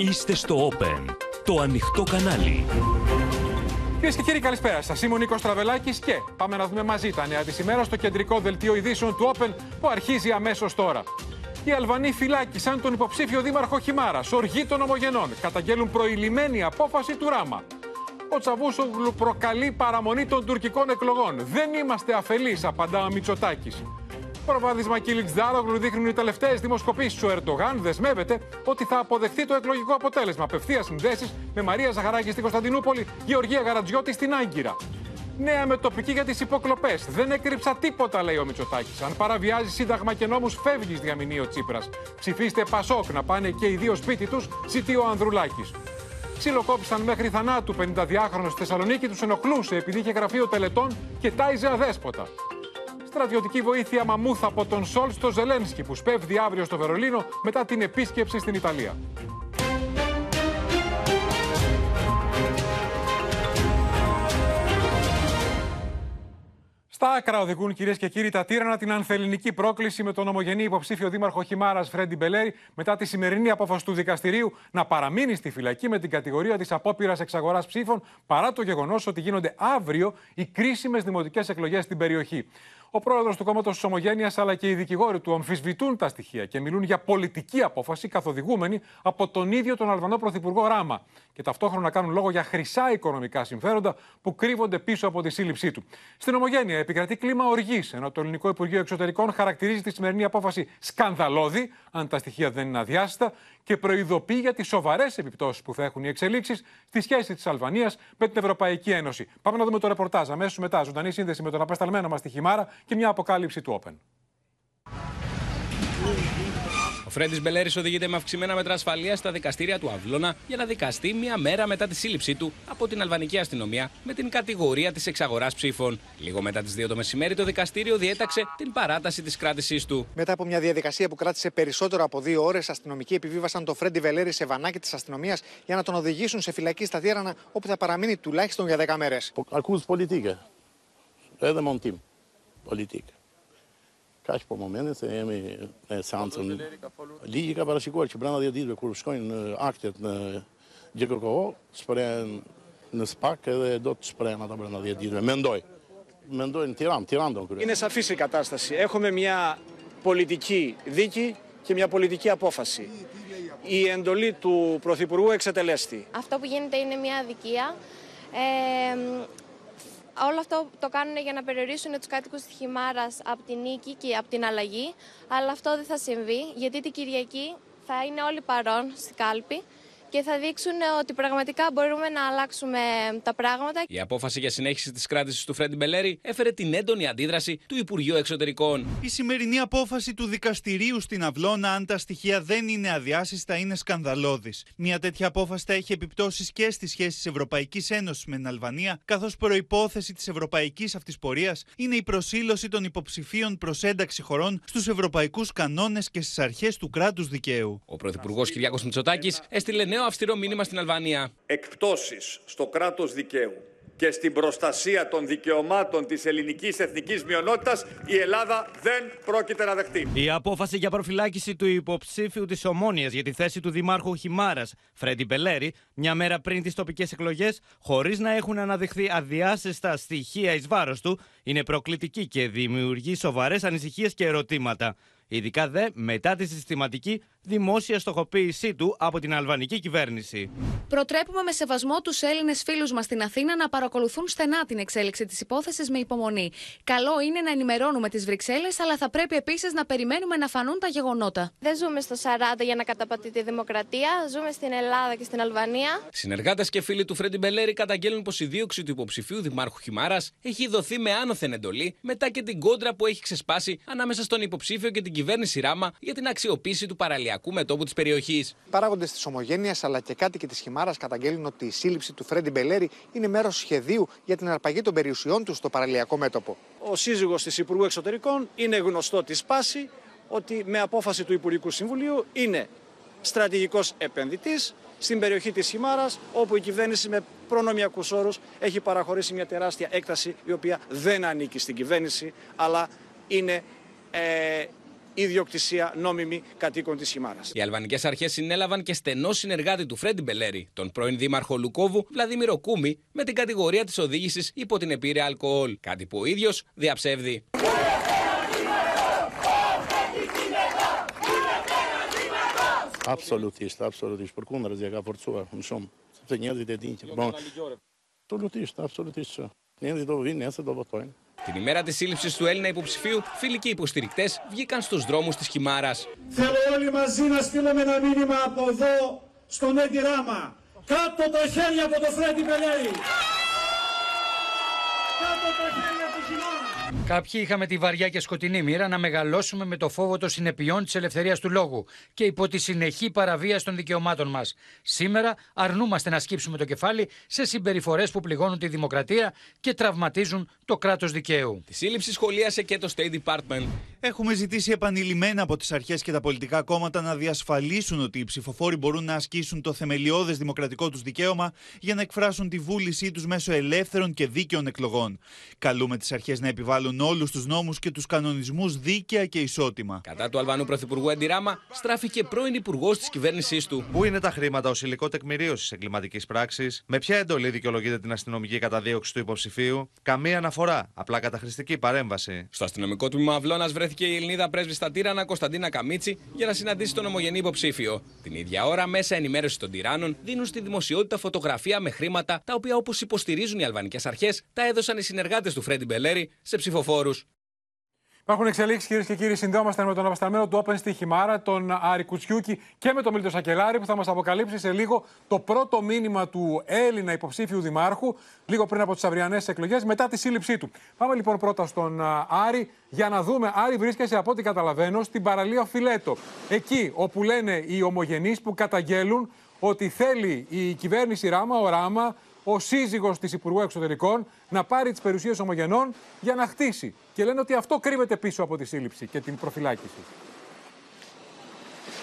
Είστε στο Open, το ανοιχτό κανάλι. Κυρίες και κύριοι, καλησπέρα σας. Είμαι ο Νίκος Τραβελάκης και πάμε να δούμε μαζί τα νέα της ημέρας στο κεντρικό δελτίο ειδήσεων του Open που αρχίζει αμέσως τώρα. Οι Αλβανοί φυλάκισαν τον υποψήφιο δήμαρχο Χιμάρας, οργή των ομογενών. Καταγγέλουν προηλημένη απόφαση του Ράμα. Ο Τσαβούσογλου προκαλεί παραμονή των τουρκικών εκλογών. Δεν είμαστε αφελείς, απαντά ο Μητσοτάκης. Προβάδισμα Κίλιξ Δάρογλου δείχνουν οι τελευταίες δημοσκοπήσεις. Ο Ερντογάν δεσμεύεται ότι θα αποδεχθεί το εκλογικό αποτέλεσμα. Απευθείας συνδέσεις με Μαρία Ζαχαράκη στην Κωνσταντινούπολη, Γεωργία Γαρατζιώτη στην Άγκυρα. Νέα με τοπική για τις υποκλοπές. Δεν έκρυψα τίποτα, λέει ο Μητσοτάκης. Αν παραβιάζει σύνταγμα και νόμους, φεύγεις, διαμηνεί ο Τσίπρας. Ψηφίστε Πασόκ να πάνε και οι δύο σπίτι τους, ζητεί ο Ανδρουλάκης. Ξυλοκόπησαν μέχρι θανάτου 52χρονο στη Θεσσαλονίκη, τους ενοχλούσε επειδή είχε γραφείο τελετών και τάιζε αδέσποτα. Στρατιωτική βοήθεια μαμούθ από τον Σόλ στο Ζελένσκι που σπέβδει αύριο στο Βερολίνο μετά την επίσκεψη στην Ιταλία. Στα άκρα οδηγούν κυρίες και κύριοι τα τύρανα την ανθεληνική πρόκληση με τον ομογενή υποψήφιο δήμαρχο Χιμάρας Φρέντι Μπελέρη μετά τη σημερινή απόφαση του δικαστηρίου να παραμείνει στη φυλακή με την κατηγορία της απόπειρας εξαγοράς ψήφων παρά το γεγονός ότι γίνονται αύριο οι κρίσιμες δημοτικές εκλογές στην περιοχή. Ο πρόεδρος του κόμματος της Ομογένειας αλλά και οι δικηγόροι του αμφισβητούν τα στοιχεία και μιλούν για πολιτική απόφαση καθοδηγούμενη από τον ίδιο τον Αλβανό Πρωθυπουργό Ράμα. Και ταυτόχρονα κάνουν λόγο για χρυσά οικονομικά συμφέροντα που κρύβονται πίσω από τη σύλληψή του. Στην Ομογένεια επικρατεί κλίμα οργής, ενώ το Ελληνικό Υπουργείο Εξωτερικών χαρακτηρίζει τη σημερινή απόφαση σκανδαλώδη, αν τα στοιχεία δεν είναι αδιάστατα, και προειδοποιεί για τις σοβαρές επιπτώσεις που θα έχουν οι εξελίξεις στη σχέση της Αλβανίας με την Ευρωπαϊκή Ένωση. Πάμε να δούμε το ρεπορτάζ αμέσως μετά. Ζωντανή σύνδεση με τον απεσταλμένο μας στη Χιμάρα και μια αποκάλυψη του Open. Ο Φρέντις Μπελέρης οδηγείται με αυξημένα μέτρα ασφαλείας στα δικαστήρια του Αυλώνα για να δικαστεί μία μέρα μετά τη σύλληψή του από την αλβανική αστυνομία με την κατηγορία της εξαγοράς ψήφων. Λίγο μετά τις 2 το μεσημέρι, το δικαστήριο διέταξε την παράταση της κράτησής του. Μετά από μια διαδικασία που κράτησε περισσότερο από δύο ώρες, αστυνομικοί επιβίβασαν τον Φρέντι Βελέρη σε βανάκι της αστυνομίας για να τον οδηγήσουν σε φυλακή στα Τύρανα, όπου θα παραμείνει τουλάχιστον για 10 μέρες. Ακούς πολιτike. Edhe mund tim politike. Kaq po momentin se jemi në seancën. Ligji ka parashikuar që brenda 10 ditëve kur shkojnë në aktet në GKKO, shprehen në SPAK edhe do të shprehen ata brenda 10 ditëve. Mendoj. Mendoj në Tiranë, Tiranë do kryej. Είναι σαφής η κατάσταση. Έχουμε μια πολιτική δίκη και μια πολιτική απόφαση. Η εντολή του Πρωθυπουργού εξετελέστη. Αυτό που γίνεται είναι μια αδικία. Ε, όλο αυτό το κάνουν για να περιορίσουν τους κάτοικους της Χιμάρας από την νίκη και από την αλλαγή. Αλλά αυτό δεν θα συμβεί, γιατί την Κυριακή θα είναι όλοι παρόν στην κάλπη και θα δείξουν ότι πραγματικά μπορούμε να αλλάξουμε τα πράγματα. Η απόφαση για συνέχιση της κράτησης του Φρέντι Μπελέρη έφερε την έντονη αντίδραση του Υπουργείου Εξωτερικών. Η σημερινή απόφαση του δικαστηρίου στην Αυλώνα, αν τα στοιχεία δεν είναι αδιάσυστα, είναι σκανδαλώδης. Μια τέτοια απόφαση θα έχει επιπτώσεις και στις σχέσεις Ευρωπαϊκής Ένωσης με την Αλβανία, καθώς προπόθεση της ευρωπαϊκής αυτής πορείας είναι η προσήλωση των υποψηφίων προς ένταξη χωρών στους ευρωπαϊκούς κανόνες και στις αρχές του κράτους δικαίου. Ο Πρωθυπουργός Κυριάκος Μητσοτάκης έστειλε νέο αυστηρό μήνυμα στην Αλβανία. εκπτώσεις στο κράτος δικαίου και στην προστασία των δικαιωμάτων της ελληνικής εθνικής μειονότητας η Ελλάδα δεν πρόκειται να δεχτεί. Η απόφαση για προφυλάκηση του υποψήφιου της Ομόνιας για τη θέση του Δημάρχου Χιμάρας, Φρέντι Μπελέρη, μια μέρα πριν τις τοπικές εκλογές, χωρίς να έχουν αναδειχθεί αδιάσυστα στοιχεία εις βάρος του, είναι προκλητική και δημιουργεί σοβαρές ανησυχίες και ερωτήματα. Ειδικά δε μετά τη συστηματική δημόσια στοχοποίησή του από την αλβανική κυβέρνηση. Προτρέπουμε με σεβασμό τους Έλληνες φίλους μας στην Αθήνα να παρακολουθούν στενά την εξέλιξη της υπόθεσης με υπομονή. Καλό είναι να ενημερώνουμε τις Βρυξέλλες, αλλά θα πρέπει επίσης να περιμένουμε να φανούν τα γεγονότα. Δεν ζούμε στο 40 για να καταπατεί τη δημοκρατία, ζούμε στην Ελλάδα και στην Αλβανία. Συνεργάτες και φίλοι του Φρέντι Μπελέρη καταγγέλνουν πως η δίωξη του υποψηφίου Δημάρχου Χιμάρας έχει δοθεί με άνωθεν εντολή μετά και την κόντρα που έχει ξεσπάσει ανάμεσα στον υποψήφιο και την κυβέρνηση Ράμα για την αξιοποίηση του παραλιακού μετόπου της περιοχής. Παράγοντες της Ομογένειας αλλά και κάτοικοι της Χιμάρας καταγγέλνουν ότι η σύλληψη του Φρέντι Μπελέρη είναι μέρος σχεδίου για την αρπαγή των περιουσιών του στο παραλιακό μέτωπο. Ο σύζυγος της Υπουργού Εξωτερικών είναι γνωστό της πάση ότι με απόφαση του Υπουργικού Συμβουλίου είναι στρατηγικός επενδυτής στην περιοχή της Χιμάρας όπου η κυβέρνηση με προνομιακούς όρους έχει παραχωρήσει μια τεράστια έκταση η οποία δεν ανήκει στην κυβέρνηση αλλά είναι ε, ιδιοκτησία νόμιμη κατοίκων της Χιμάρας. Οι αλβανικές αρχές συνέλαβαν και στενό συνεργάτη του Φρέντι Μπελέρη, τον πρώην δήμαρχο Λουκόβου Βλαδίμηρο Κούμι, με την κατηγορία της οδήγησης υπό την επίρρεια αλκοόλ. Κάτι που ο ίδιος διαψεύδει. Absolutisht, absolutisht. Përkundër asgjë ka forcuar më shumë, sepse njerëzit e dinë që bon. Absolutisht, absolutisht që. Njerëzit do vinë, nesër do votojnë. Την ημέρα της σύλληψης του Έλληνα υποψηφίου, φιλικοί υποστηρικτές βγήκαν στους δρόμους της Χιμάρας. Θέλω όλοι μαζί να στείλουμε ένα μήνυμα από εδώ στον Έντι Ράμα. Κάτω το χέρι από το Φρέντι Πελέρη. Κάτω το χέρι από τη Χιμάρα. Κάποιοι είχαμε τη βαριά και σκοτεινή μοίρα να μεγαλώσουμε με το φόβο των συνεπειών της ελευθερίας του λόγου και υπό τη συνεχή παραβίαση των δικαιωμάτων μας. Σήμερα αρνούμαστε να σκύψουμε το κεφάλι σε συμπεριφορές που πληγώνουν τη δημοκρατία και τραυματίζουν το κράτος δικαίου. Τη σύλληψη σχολίασε και το State Department. Έχουμε ζητήσει επανειλημμένα από τις αρχές και τα πολιτικά κόμματα να διασφαλίσουν ότι οι ψηφοφόροι μπορούν να ασκήσουν το θεμελιώδες δημοκρατικό τους δικαίωμα για να εκφράσουν τη βούλησή τους μέσω ελεύθερων και δίκαιων εκλογών. Καλούμε τις αρχές να επιβάλλουν όλους τους νόμους και τους κανονισμούς δίκαια και ισότιμα. Κατά του Αλβανού Πρωθυπουργού Έντι Ράμα στράφηκε πρώην Υπουργός της κυβέρνησής του. Πού είναι τα χρήματα ως υλικό τεκμηρίωσης εγκληματικής πράξης, με ποια εντολή δικαιολογείται την αστυνομική καταδίωξη του υποψηφίου, καμία αναφορά, απλά καταχρηστική παρέμβαση. Στο αστυνομικό τμήμα Αυλώνας βρέθηκε η Ελληνίδα πρέσβη στα Τύρανα Κωνσταντίνα Καμίτσι για να συναντήσει τον ομογενή υποψήφιο. Την ίδια ώρα, μέσα ενημέρωση των τυράννων δίνουν στη δημοσιότητα φωτογραφία με χρήματα τα οποία, όπως υποστηρίζουν οι αλβανικές αρχές, τα έδωσαν οι συνεργάτες του Φρέντι Μπελέρη σε ψηφοφόρου. Υπάρχουν εξελίξεις, κυρίες και κύριοι. Συνδέομαστε με τον απεσταλμένο του Open στη Χιμάρα, τον Άρη Κουτσιούκη και με τον Μίλτο Σακελάρη, που θα μας αποκαλύψει σε λίγο το πρώτο μήνυμα του Έλληνα υποψήφιου δημάρχου, λίγο πριν από τις αυριανές εκλογές, μετά τη σύλληψή του. Πάμε λοιπόν πρώτα στον Άρη για να δούμε. Άρη, βρίσκεσαι από ό,τι καταλαβαίνω στην παραλία Φιλέτο. Εκεί όπου λένε οι ομογενείς που καταγγέλουν ότι θέλει η κυβέρνηση Ράμα, ο Ράμα, ο σύζυγος της Υπουργού Εξωτερικών να πάρει τις περιουσίες ομογενών για να χτίσει. Και λένε ότι αυτό κρύβεται πίσω από τη σύλληψη και την προφυλάκηση.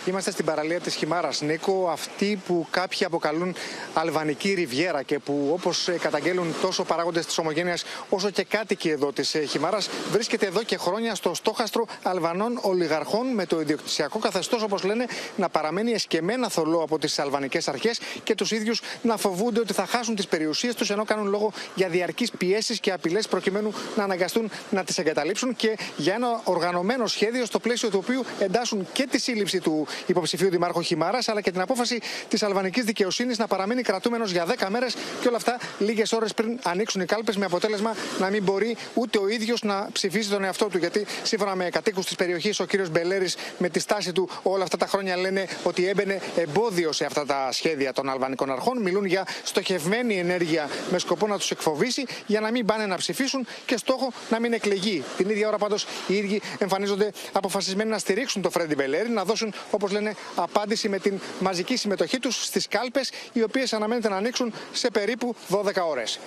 Είμαστε στην παραλία της Χιμάρας, Νίκο, αυτή που κάποιοι αποκαλούν Αλβανική Ριβιέρα και που όπως καταγγέλουν τόσο παράγοντες της ομογένειας όσο και κάτοικοι εδώ της Χιμάρας βρίσκεται εδώ και χρόνια στο στόχαστρο Αλβανών ολιγαρχών με το ιδιοκτησιακό καθεστώς όπως λένε να παραμένει εσκεμμένα θολό από τις αλβανικές αρχές και τους ίδιους να φοβούνται ότι θα χάσουν τις περιουσίες τους ενώ κάνουν λόγο για διαρκείς πιέσεις και απειλές προκειμένου να αναγκαστούν να τις εγκαταλείψουν και για ένα οργανωμένο σχέδιο στο πλαίσιο του οποίου εντάσσουν και τη σύλληψη του υποψηφίου Δημάρχου Χιμάρας, αλλά και την απόφαση της αλβανικής δικαιοσύνης να παραμείνει κρατούμενος για 10 μέρες και όλα αυτά λίγες ώρες πριν ανοίξουν οι κάλπες, με αποτέλεσμα να μην μπορεί ούτε ο ίδιος να ψηφίσει τον εαυτό του. Γιατί σύμφωνα με κατοίκους της περιοχής, ο κύριος Μπελέρης με τη στάση του όλα αυτά τα χρόνια λένε ότι έμπαινε εμπόδιο σε αυτά τα σχέδια των αλβανικών αρχών. Μιλούν για στοχευμένη ενέργεια με σκοπό να τους εκφοβήσει για να μην πάνε να ψηφίσουν και στόχο να μην εκλεγεί. Την ίδια ώρα πάντως οι ίδιοι εμφανίζονται αποφασισμένοι να στηρίξουν τον Φρέντι Μπελέρη, να δώσουν όπως λένε απάντηση με την μαζική συμμετοχή τους στις κάλπες οι οποίες αναμένεται να ανοίξουν σε περίπου 12 ώρες.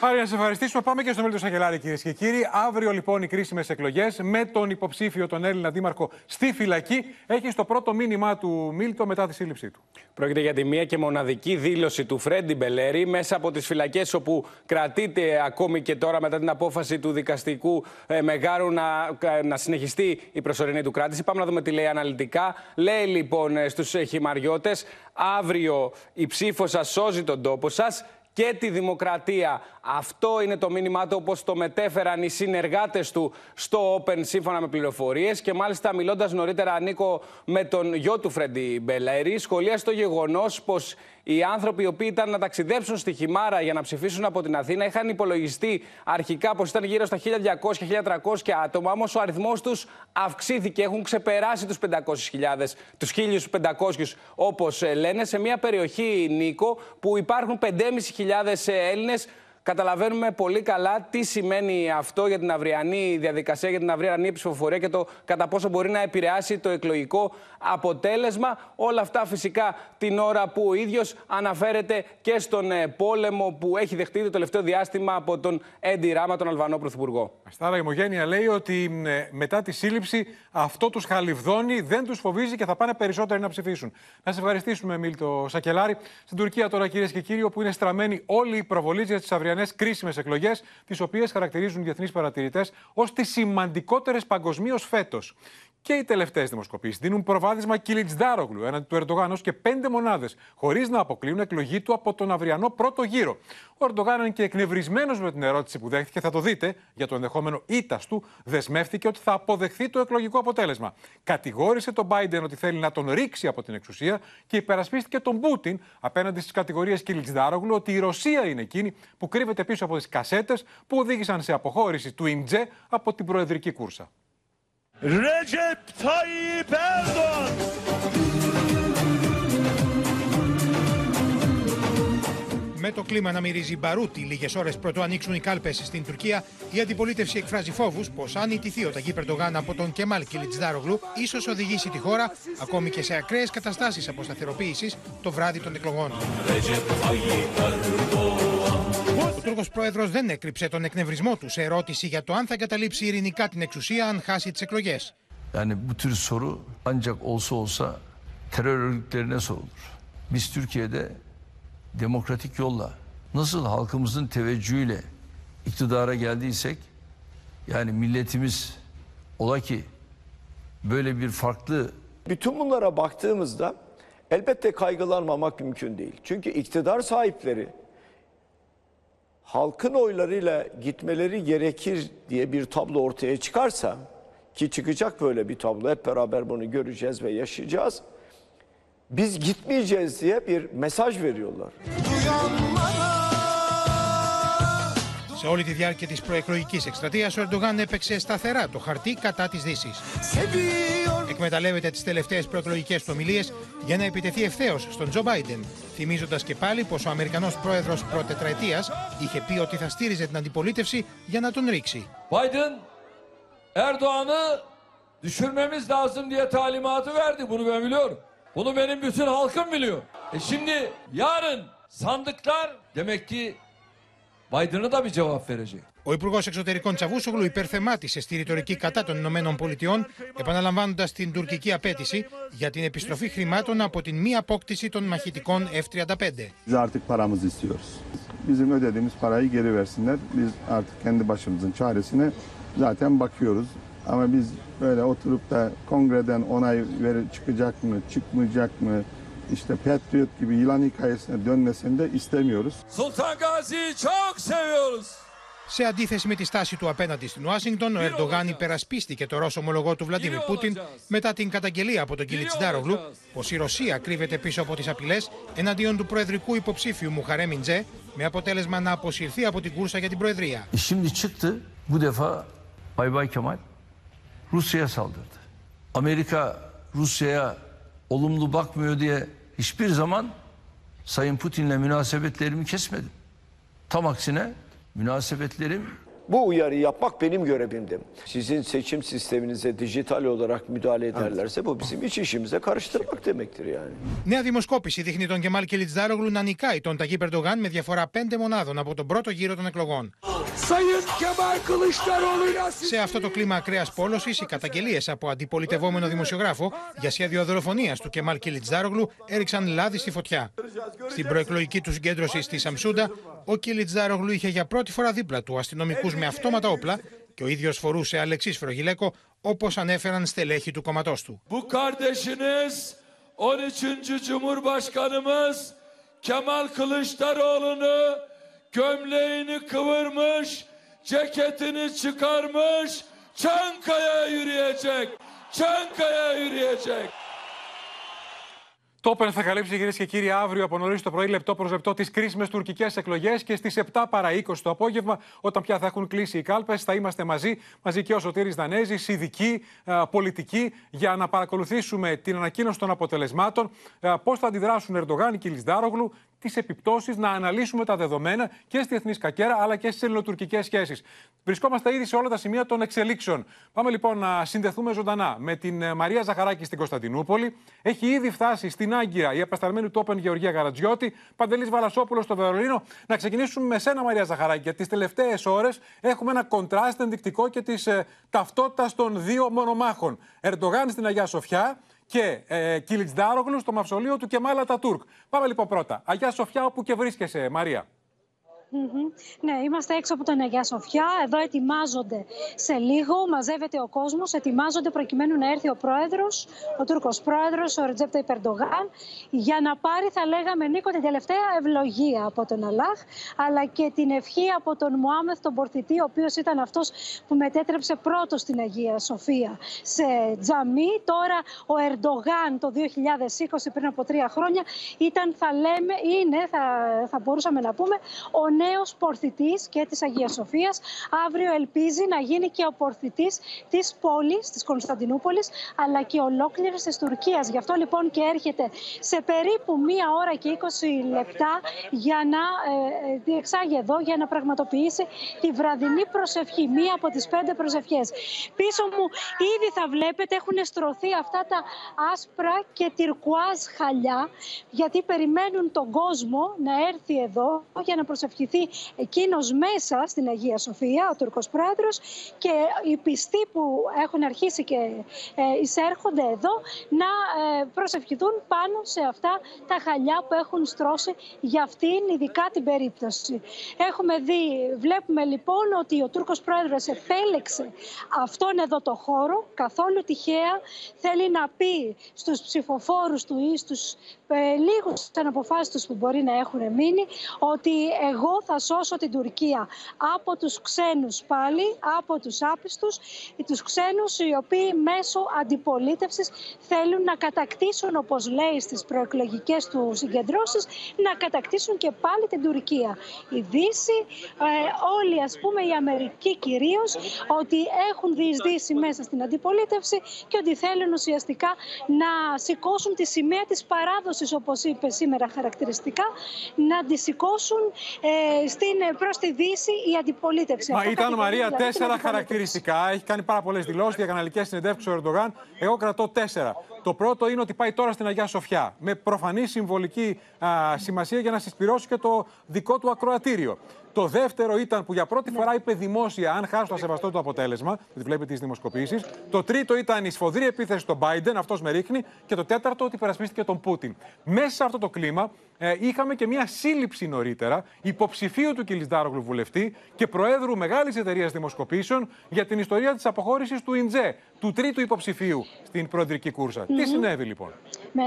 Άρα, να σα ευχαριστήσουμε. Πάμε και στο Μίλτο Σαγελάρη, κυρίες και κύριοι. Αύριο, λοιπόν, οι κρίσιμες εκλογές με τον υποψήφιο, τον Έλληνα Δήμαρχο, στη φυλακή. Έχει στο πρώτο μήνυμά του Μίλτο μετά τη σύλληψή του. Πρόκειται για τη μία και μοναδική δήλωση του Φρέντι Μπελέρη μέσα από τις φυλακές όπου κρατείται ακόμη και τώρα μετά την απόφαση του δικαστικού ε, Μεγάρου να, να συνεχιστεί η προσωρινή του κράτηση. Πάμε να δούμε τι λέει αναλυτικά. Λέει λοιπόν στους χυμαριώτες, αύριο η ψήφος σας σώζει τον τόπο σας και τη δημοκρατία. Αυτό είναι το μήνυμά του όπως το μετέφεραν οι συνεργάτες του στο Open σύμφωνα με πληροφορίες. Και μάλιστα μιλώντας νωρίτερα Νίκο με τον γιο του Φρέντι Μπελέρη σχολίασε το γεγονός πως οι άνθρωποι οι οποίοι ήταν να ταξιδέψουν στη Χιμάρα για να ψηφίσουν από την Αθήνα είχαν υπολογιστεί αρχικά πως ήταν γύρω στα 1.200-1.300 άτομα όμως ο αριθμός τους αυξήθηκε, έχουν ξεπεράσει τους 500.000, τους 1.500 όπως λένε σε μια περιοχή Νίκο που υπάρχουν 5.500 Έλληνες καταλαβαίνουμε πολύ καλά τι σημαίνει αυτό για την αυριανή διαδικασία, για την αυριανή ψηφοφορία και το κατά πόσο μπορεί να επηρεάσει το εκλογικό αποτέλεσμα. Όλα αυτά φυσικά την ώρα που ο ίδιος αναφέρεται και στον ε, πόλεμο που έχει δεχτεί το τελευταίο διάστημα από τον Έντι Ράμα, τον Αλβανό Πρωθυπουργό. Στάρα, η Μογένεια λέει ότι ε, μετά τη σύλληψη αυτό τους χαλιβδώνει, δεν τους φοβίζει και θα πάνε περισσότεροι να ψηφίσουν. Να σε ευχαριστήσουμε, Μίλτο Σακελάρη. Στην Τουρκία τώρα, κυρίες και κύριοι, όπου είναι στραμμένοι όλοι οι προβολεί για τις αυριανέ αυριανέ κρίσιμες εκλογές, τις οποίες χαρακτηρίζουν διεθνείς παρατηρητές ως τις σημαντικότερες παγκοσμίως φέτος. Και οι τελευταίες δημοσκοπήσεις δίνουν προβάδισμα Κιλιτζδάρογλου έναντι του Ερντογάν ως και πέντε μονάδες, χωρίς να αποκλείουν εκλογή του από τον αυριανό πρώτο γύρο. Ο Ερντογάν είναι και εκνευρισμένος με την ερώτηση που δέχτηκε, θα το δείτε, για το ενδεχόμενο ήττας του, δεσμεύτηκε ότι θα αποδεχθεί το εκλογικό αποτέλεσμα. Κατηγόρησε τον Biden ότι θέλει να τον ρίξει από την εξουσία και υπερασπίστηκε τον Πούτιν απέναντι στις κατηγορίες Κιλιτζδάρογλου ότι η Ρωσία είναι εκείνη που κρύβεται πίσω από τις κασέτες που οδήγησαν σε αποχώρηση του Ιντζέ από την προεδρική κούρσα. Recep Tayyip Erdoğan. Με το κλίμα να μυρίζει μπαρούτι λίγες ώρες πρωτού ανοίξουν οι κάλπες στην Τουρκία, η αντιπολίτευση εκφράζει φόβους πως αν ιτηθεί ο Ταγί Περντογάν από τον Κεμάλ Κιλιτζδάρογλου, ίσως οδηγήσει τη χώρα ακόμη και σε ακραίες καταστάσεις αποσταθεροποίησης το βράδυ των εκλογών. Ο Τούρκο πρόεδρο δεν έκρυψε τον εκνευρισμό του σε ερώτηση για το αν θα καταλήψει ειρηνικά την εξουσία αν χάσει τι εκλογέ. Yani bu tür soru ancak olsa olsa terör örgütlerine sorulur. Biz Türkiye'de demokratik yolla nasıl halkımızın teveccühüyle iktidara geldiysek yani milletimiz ola ki böyle bir farklı Bütün bunlara baktığımızda elbette kaygılanmamak mümkün değil. Çünkü iktidar sahipleri halkın oylarıyla gitmeleri gerekir diye bir tablo ortaya çıkarsa ki çıkacak böyle bir tablo hep beraber bunu göreceğiz ve yaşayacağız. Biz gitmeyeceğiz diye bir mesaj veriyorlar. Σε όλη τη διάρκεια τη προεκλογική εκστρατεία, ο Ερντογάν έπαιξε σταθερά το χαρτί κατά τη Δύση. Εκμεταλλεύεται τις τελευταίες προεκλογικές του ομιλίες για να επιτεθεί ευθέως στον Τζο Μπάιντεν, θυμίζοντας και πάλι πως ο Αμερικανός πρόεδρος προτετραετία είχε πει ότι θα στήριζε την αντιπολίτευση για να τον ρίξει. Biden Erdoğan'ı düşürmemiz lazım diye talimatı verdi. Bunu ben biliyorum. Bunu benim bütün halkım biliyor. E şimdi yarın sandıklar demek ki Biden'a da bir cevap verecek. Ο Υπουργό Εξωτερικών Τσαβούσογλου υπερθεμάτισε στη ρητορική κατά των Ηνωμένων Πολιτειών, επαναλαμβάνοντα την τουρκική απέτηση για την επιστροφή χρημάτων από την μη απόκτηση των μαχητικών F-35. Biz artık paramızı istiyoruz. Bizim ödediğimiz parayı geri versinler. Biz artık kendi başımızın çaresine zaten bakıyoruz. Ama biz böyle oturup da kongreden onay ver çıkacak mı, çıkmayacak mı, işte Patriot gibi yılan hikayesine dönmesini de istemiyoruz. Sultan Gazi'yi çok seviyoruz. Σε αντίθεση με τη στάση του απέναντι στην Ουάσιγκτον, ο Ερντογάν υπερασπίστηκε το Ρώσο ομολογό του Βλαντίμιρ Πούτιν μετά την καταγγελία από τον Κιλιτσντάρογλου πως η Ρωσία κρύβεται πίσω από τις απειλές εναντίον του προεδρικού υποψήφιου Μουχαρέ Μιντζέ, με αποτέλεσμα να αποσυρθεί από την κούρσα για την Προεδρία. E Şimdi çıktı bu defa Bay Bay Kemal Rusya'ya saldırdı. Amerika Rusya'ya olumlu bakmıyor diye hiçbir zaman Sayın Putin'le münasebetlerimi kesmedim. Tam aksine münasebetlerim Bu uyarıyı yapmak benim görevimdi. Sizin seçim sisteminize dijital olarak müdahale ederlerse bu bizim iç işimize karıştırmak demektir yani. Νέα δημοσκόπηση δείχνει τον Κεμάλ Κιλιτζάρογλου να νικάει τον Ταγί Περντογάν με διαφορά πέντε μονάδων από τον πρώτο γύρο των εκλογών. Σε αυτό το κλίμα ακραίας πόλωσης, οι καταγγελίες από αντιπολιτευόμενο δημοσιογράφο για σχέδιο δολοφονία του Κεμάλ Κιλιτζάρογλου έριξαν λάδι στη φωτιά. Στην προεκλογική του συγκέντρωση στη Σαμσούντα, ο Κιλιτζάρογλου είχε για πρώτη φορά δίπλα του αστυνομικούς με αυτόματα όπλα και ο ίδιος φορούσε αλεξίσφαιρο γυλαίκο όπως ανέφεραν στελέχη του κόμματός του. Bu kardeşiniz 13. Cumhurbaşkanımız Kemal Kılıçdaroğlu'nu gömleğini kıvırmış, ceketini çıkarmış, Çankaya yürüyecek. Çankaya yürüyecek. Το Open θα καλύψει κυρίες και κύριοι αύριο από νωρίς το πρωί, λεπτό προς λεπτό, τις κρίσιμες τουρκικές εκλογές και στις 7 παρα 20 το απόγευμα, όταν πια θα έχουν κλείσει οι κάλπες, θα είμαστε μαζί, μαζί και ο Σωτήρης Δανέζης, ειδικοί, ε, πολιτικοί, για να παρακολουθήσουμε την ανακοίνωση των αποτελεσμάτων, πώς θα αντιδράσουν Ερντογάν και Λισδάρογλου, τις επιπτώσεις, να αναλύσουμε τα δεδομένα και στη διεθνή σκακέρα αλλά και στις ελληνοτουρκικές σχέσεις. Βρισκόμαστε ήδη σε όλα τα σημεία των εξελίξεων. Πάμε λοιπόν να συνδεθούμε ζωντανά με την ε, Μαρία Ζαχαράκη στην Κωνσταντινούπολη. Έχει ήδη φτάσει στην Άγκυρα η απεσταλμένη του Open Γεωργία Γαρατζιώτη, Παντελής Βαλασόπουλος στο Βερολίνο. Να ξεκινήσουμε με σένα, Μαρία Ζαχαράκη, γιατί τις τελευταίες ώρες έχουμε ένα κοντράστ ενδεικτικό και της ε, ταυτότητας των δύο μονομάχων. Ερντογάν στην Αγία Σοφιά και ε, Κιλιτζδάρογλου στο μαυσολείο του Κεμάλα Τατούρκ. Πάμε λοιπόν πρώτα. Αγία Σοφιά, όπου και βρίσκεσαι, Μαρία; Μμμ. Ναι, είμαστε έξω από τον Αγία Σοφιά. Εδώ ετοιμάζονται σε λίγο. Μαζεύεται ο κόσμος. Ετοιμάζονται προκειμένου να έρθει ο πρόεδρος, ο Τούρκος πρόεδρος, ο Ρετζέπτα Υπερντογάν, για να πάρει, θα λέγαμε, Νίκο, την τελευταία ευλογία από τον Αλάχ, αλλά και την ευχή από τον Μουάμεθ τον Πορθητή, ο οποίος ήταν αυτός που μετέτρεψε πρώτος στην Αγία Σοφία σε τζαμί. Τώρα ο Ερντογάν το 2020, πριν από τρία χρόνια, ήταν, θα λέμε, είναι, θα, θα μπορούσαμε να πούμε, ο νέος πορθητής και της Αγίας Σοφίας. Αύριο ελπίζει να γίνει και ο πορθητής της πόλης, της Κωνσταντινούπολης, αλλά και ολόκληρης της Τουρκίας. Γι' αυτό λοιπόν και έρχεται σε περίπου μία ώρα και 20 λεπτά για να ε, διεξάγει εδώ, για να πραγματοποιήσει τη βραδινή προσευχή, μία από τις πέντε προσευχές. Πίσω μου ήδη θα βλέπετε έχουν στρωθεί αυτά τα άσπρα και τυρκουάζ χαλιά, γιατί περιμένουν τον κόσμο να έρθει εδώ για να προσευχηθεί εκείνος μέσα στην Αγία Σοφία, ο Τούρκος Πρόεδρος, και οι πιστοί που έχουν αρχίσει και ε, εισέρχονται εδώ να ε, προσευχηθούν πάνω σε αυτά τα χαλιά που έχουν στρώσει για αυτήν ειδικά την περίπτωση. Έχουμε δει, βλέπουμε λοιπόν ότι ο Τούρκος Πρόεδρος επέλεξε αυτόν εδώ το χώρο, καθόλου τυχαία θέλει να πει στους ψηφοφόρους του ή στους ε, λίγους αναποφάσιστους που μπορεί να έχουν μείνει ότι εγώ θα σώσω την Τουρκία από τους ξένους πάλι, από τους άπιστους, τους ξένους οι οποίοι μέσω αντιπολίτευσης θέλουν να κατακτήσουν, όπως λέει στις προεκλογικές του συγκεντρώσεις, να κατακτήσουν και πάλι την Τουρκία. Η Δύση, ε, όλοι ας πούμε η Αμερική κυρίως, ότι έχουν διεισδύσει μέσα στην αντιπολίτευση και ότι θέλουν ουσιαστικά να σηκώσουν τη σημαία της παράδοσης, όπως είπε σήμερα χαρακτηριστικά, να τη σηκώσουν ε, στην, προς τη Δύση η αντιπολίτευση. Μα Αυτό ήταν κατηγορεί Μαρία δηλαδή την τέσσερα αντιπολίτευση. χαρακτηριστικά. Έχει κάνει πάρα πολλές δηλώσεις για καναλικές συνεντεύξεις ο Ερντογάν. Εγώ κρατώ τέσσερα. Το πρώτο είναι ότι πάει τώρα στην Αγία Σοφιά. Με προφανή συμβολική α, σημασία για να συσπηρώσει και το δικό του ακροατήριο. Το δεύτερο ήταν που για πρώτη φορά είπε δημόσια, αν χάσω θα σεβαστώ το αποτέλεσμα, γιατί βλέπετε τις δημοσκοπήσεις. Το τρίτο ήταν η σφοδρή επίθεση στον Biden, αυτός με ρίχνει. Και το τέταρτο ότι υπερασπίστηκε τον Πούτιν. Μέσα σε αυτό το κλίμα ε, είχαμε και μια σύλληψη νωρίτερα υποψηφίου του Κιλισδάρογλου βουλευτή και προέδρου μεγάλης εταιρείας δημοσκοπήσεων για την ιστορία της αποχώρησης του Ιντζέ, του τρίτου υποψηφίου στην προεδρική κούρσα. Τι Μμμ. συνέβη λοιπόν; Με,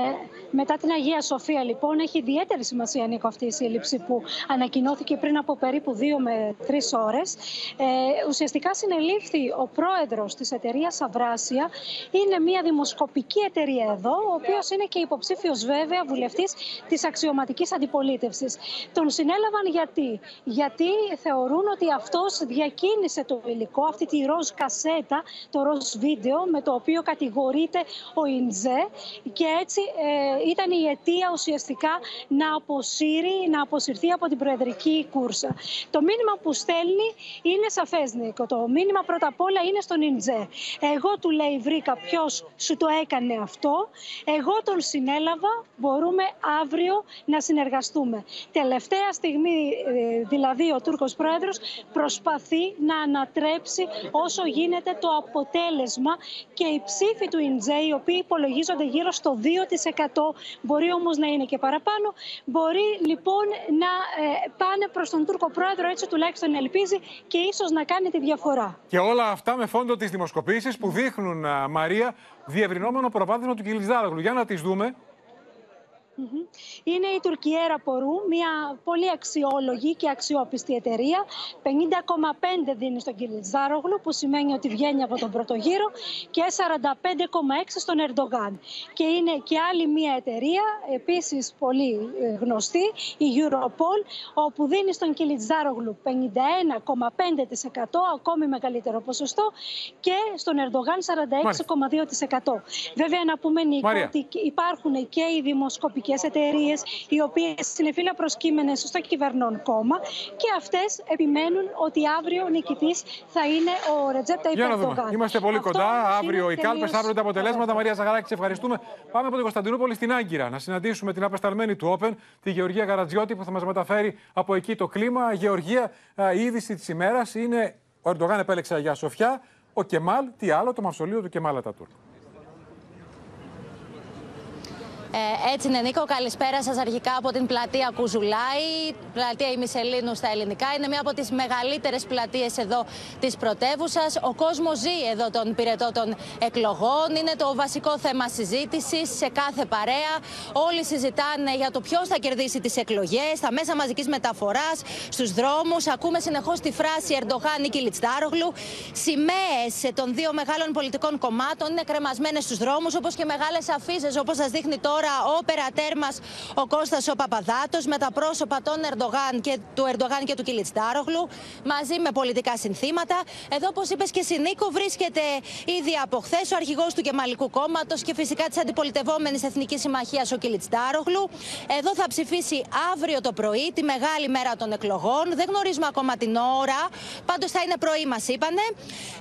μετά την Αγία Σοφία, λοιπόν, έχει ιδιαίτερη σημασία, Νίκο, αυτή η σύλληψη που ανακοινώθηκε πριν από περίπου δύο με τρεις ώρες. Ε, ουσιαστικά συνελήφθη ο πρόεδρος της εταιρείας Αυράσια. Είναι μια δημοσκοπική εταιρεία εδώ, ο οποίος είναι και υποψήφιος, βέβαια, βουλευτής της αξιωματικής αντιπολίτευσης. Τον συνέλαβαν γιατί, γιατί θεωρούν ότι αυτός διακίνησε το υλικό, αυτή τη ροζ κασέτα, το ροζ βίντεο, με το οποίο κατηγορείται ο Ιντζέ και έτσι ε, ήταν η αιτία ουσιαστικά να αποσύρει, να αποσυρθεί από την προεδρική κούρσα. Το μήνυμα που στέλνει είναι σαφές, Νίκο. Το μήνυμα πρώτα απ' όλα είναι στον Ιντζέ. Εγώ του λέει βρήκα ποιος σου το έκανε αυτό. Εγώ τον συνέλαβα. Μπορούμε αύριο να συνεργαστούμε. Τελευταία στιγμή, ε, δηλαδή, ο Τούρκος Πρόεδρος προσπαθεί να ανατρέψει όσο γίνεται το αποτέλεσμα και οι ψήφοι του Ιντζέ, οι οποίοι υπολογίζονται γύρω στο 2%, μπορεί όμως να είναι και παραπάνω, μπορεί λοιπόν να ε, πάνε προς τον Τούρκο Πρόεδρο, έτσι τουλάχιστον ελπίζει και ίσως να κάνει τη διαφορά. Και όλα αυτά με φόντο τις δημοσκοπήσεις που δείχνουν, α, Μαρία, διευρυνόμενο προβάδισμα του Κιλισδάρογλου. Για να τις δούμε. Μμμ. Είναι η Τουρκιέρα Πορού, μια πολύ αξιόλογη και αξιόπιστη εταιρεία. 50,5 δίνει στον Κιλιτζάρογλου, που σημαίνει ότι βγαίνει από τον πρώτο γύρο, και 45,6 στον Ερντογάν. Και είναι και άλλη μια εταιρεία, επίσης πολύ ε, γνωστή, η Europol, όπου δίνει στον Κιλιτζάρογλου 51,5%, ακόμη μεγαλύτερο ποσοστό, και στον Ερντογάν 46,2%. Βέβαια, να πούμε, Νίκο, Μαρία. ότι υπάρχουν και οι δημοσκοπικές εταιρείες, οι οποίες είναι φύλλα προσκύμενες στο κυβερνών κόμμα και αυτές επιμένουν ότι αύριο ο νικητής θα είναι ο Ρετζέπτα Για να δούμε. Υπερτογάν. Είμαστε πολύ Αυτό κοντά. είναι Αύριο οι κάλπες, τελείως αύριο τα αποτελέσματα. Μαρία Ζαγαράκη, σε ευχαριστούμε. Πάμε από την Κωνσταντινούπολη στην Άγκυρα να συναντήσουμε την απεσταλμένη του Open, τη Γεωργία Γαρατζιώτη, που θα μας μεταφέρει από εκεί το κλίμα. Γεωργία, α, η είδηση της ημέρας είναι ο Ερντογάν επέλεξε Αγία Σοφιά. Ο Κεμάλ, τι άλλο, το μαυσολείο του Κεμάλ Ατατούρκ. Ε, έτσι είναι, Νίκο. Καλησπέρα σας αρχικά από την πλατεία Κουζουλάη, πλατεία Ημισελίνου στα ελληνικά. Είναι μία από τις μεγαλύτερες πλατείες εδώ της πρωτεύουσας. Ο κόσμος ζει εδώ τον πυρετό των εκλογών. Είναι το βασικό θέμα συζήτησης σε κάθε παρέα. Όλοι συζητάνε για το ποιος θα κερδίσει τις εκλογές, στα μέσα μαζικής μεταφοράς, στους δρόμους. Ακούμε συνεχώς τη φράση Ερντογάν ή Κιλιτστάρογλου. Σημαίες των δύο μεγάλων πολιτικών κομμάτων είναι κρεμασμένες στους δρόμους, όπως και μεγάλες αφήσει, όπως σας δείχνει τώρα ο περατέρ μας ο Κώστας ο Παπαδάτος, με τα πρόσωπα των Ερντογάν και, του Ερντογάν και του Κιλιτστάρογλου, μαζί με πολιτικά συνθήματα. Εδώ, όπως είπες και Συνίκο, βρίσκεται ήδη από χθες ο αρχηγός του Κεμαλικού Κόμματος και φυσικά της αντιπολιτευόμενης Εθνικής Συμμαχίας ο Κιλιτστάρογλου. Εδώ θα ψηφίσει αύριο το πρωί, τη μεγάλη μέρα των εκλογών. Δεν γνωρίζουμε ακόμα την ώρα. Πάντως θα είναι πρωί, μας είπανε.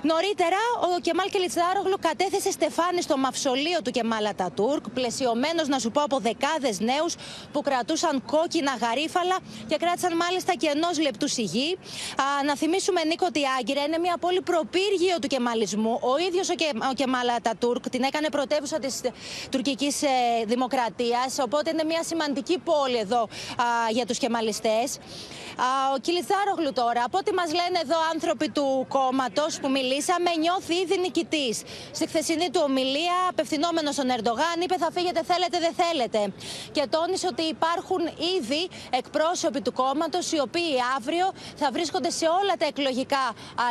Νωρίτερα, ο Κεμάλ Κιλιτστάρογλου κατέθεσε στεφάνι στο μαυσολείο του Κεμάλ Ατατούρκ, πλαισιωμένος, να σου πω, από δεκάδες νέους που κρατούσαν κόκκινα γαρίφαλα και κράτησαν μάλιστα και ενός λεπτού σιγή. Α, να θυμίσουμε, Νίκο, ότι η Άγκυρα είναι μια πόλη προπύργιο του κεμαλισμού. Ο ίδιος ο, Κε, ο Κεμάλ Ατατούρκ την έκανε πρωτεύουσα της τουρκικής ε, δημοκρατίας. Οπότε είναι μια σημαντική πόλη εδώ α, για τους κεμαλιστές. Ο Κιλιθάρογλου τώρα, από ό,τι μας λένε εδώ άνθρωποι του κόμματος που μιλήσαμε, νιώθει ήδη νικητής. Στη χθεσινή του ομιλία, απευθυνόμενος στον Ερντογάν, είπε θα φύγετε, θέλετε, δεν θέλετε. Και τόνισε ότι υπάρχουν ήδη εκπρόσωποι του κόμματος, οι οποίοι αύριο θα βρίσκονται σε όλα τα εκλογικά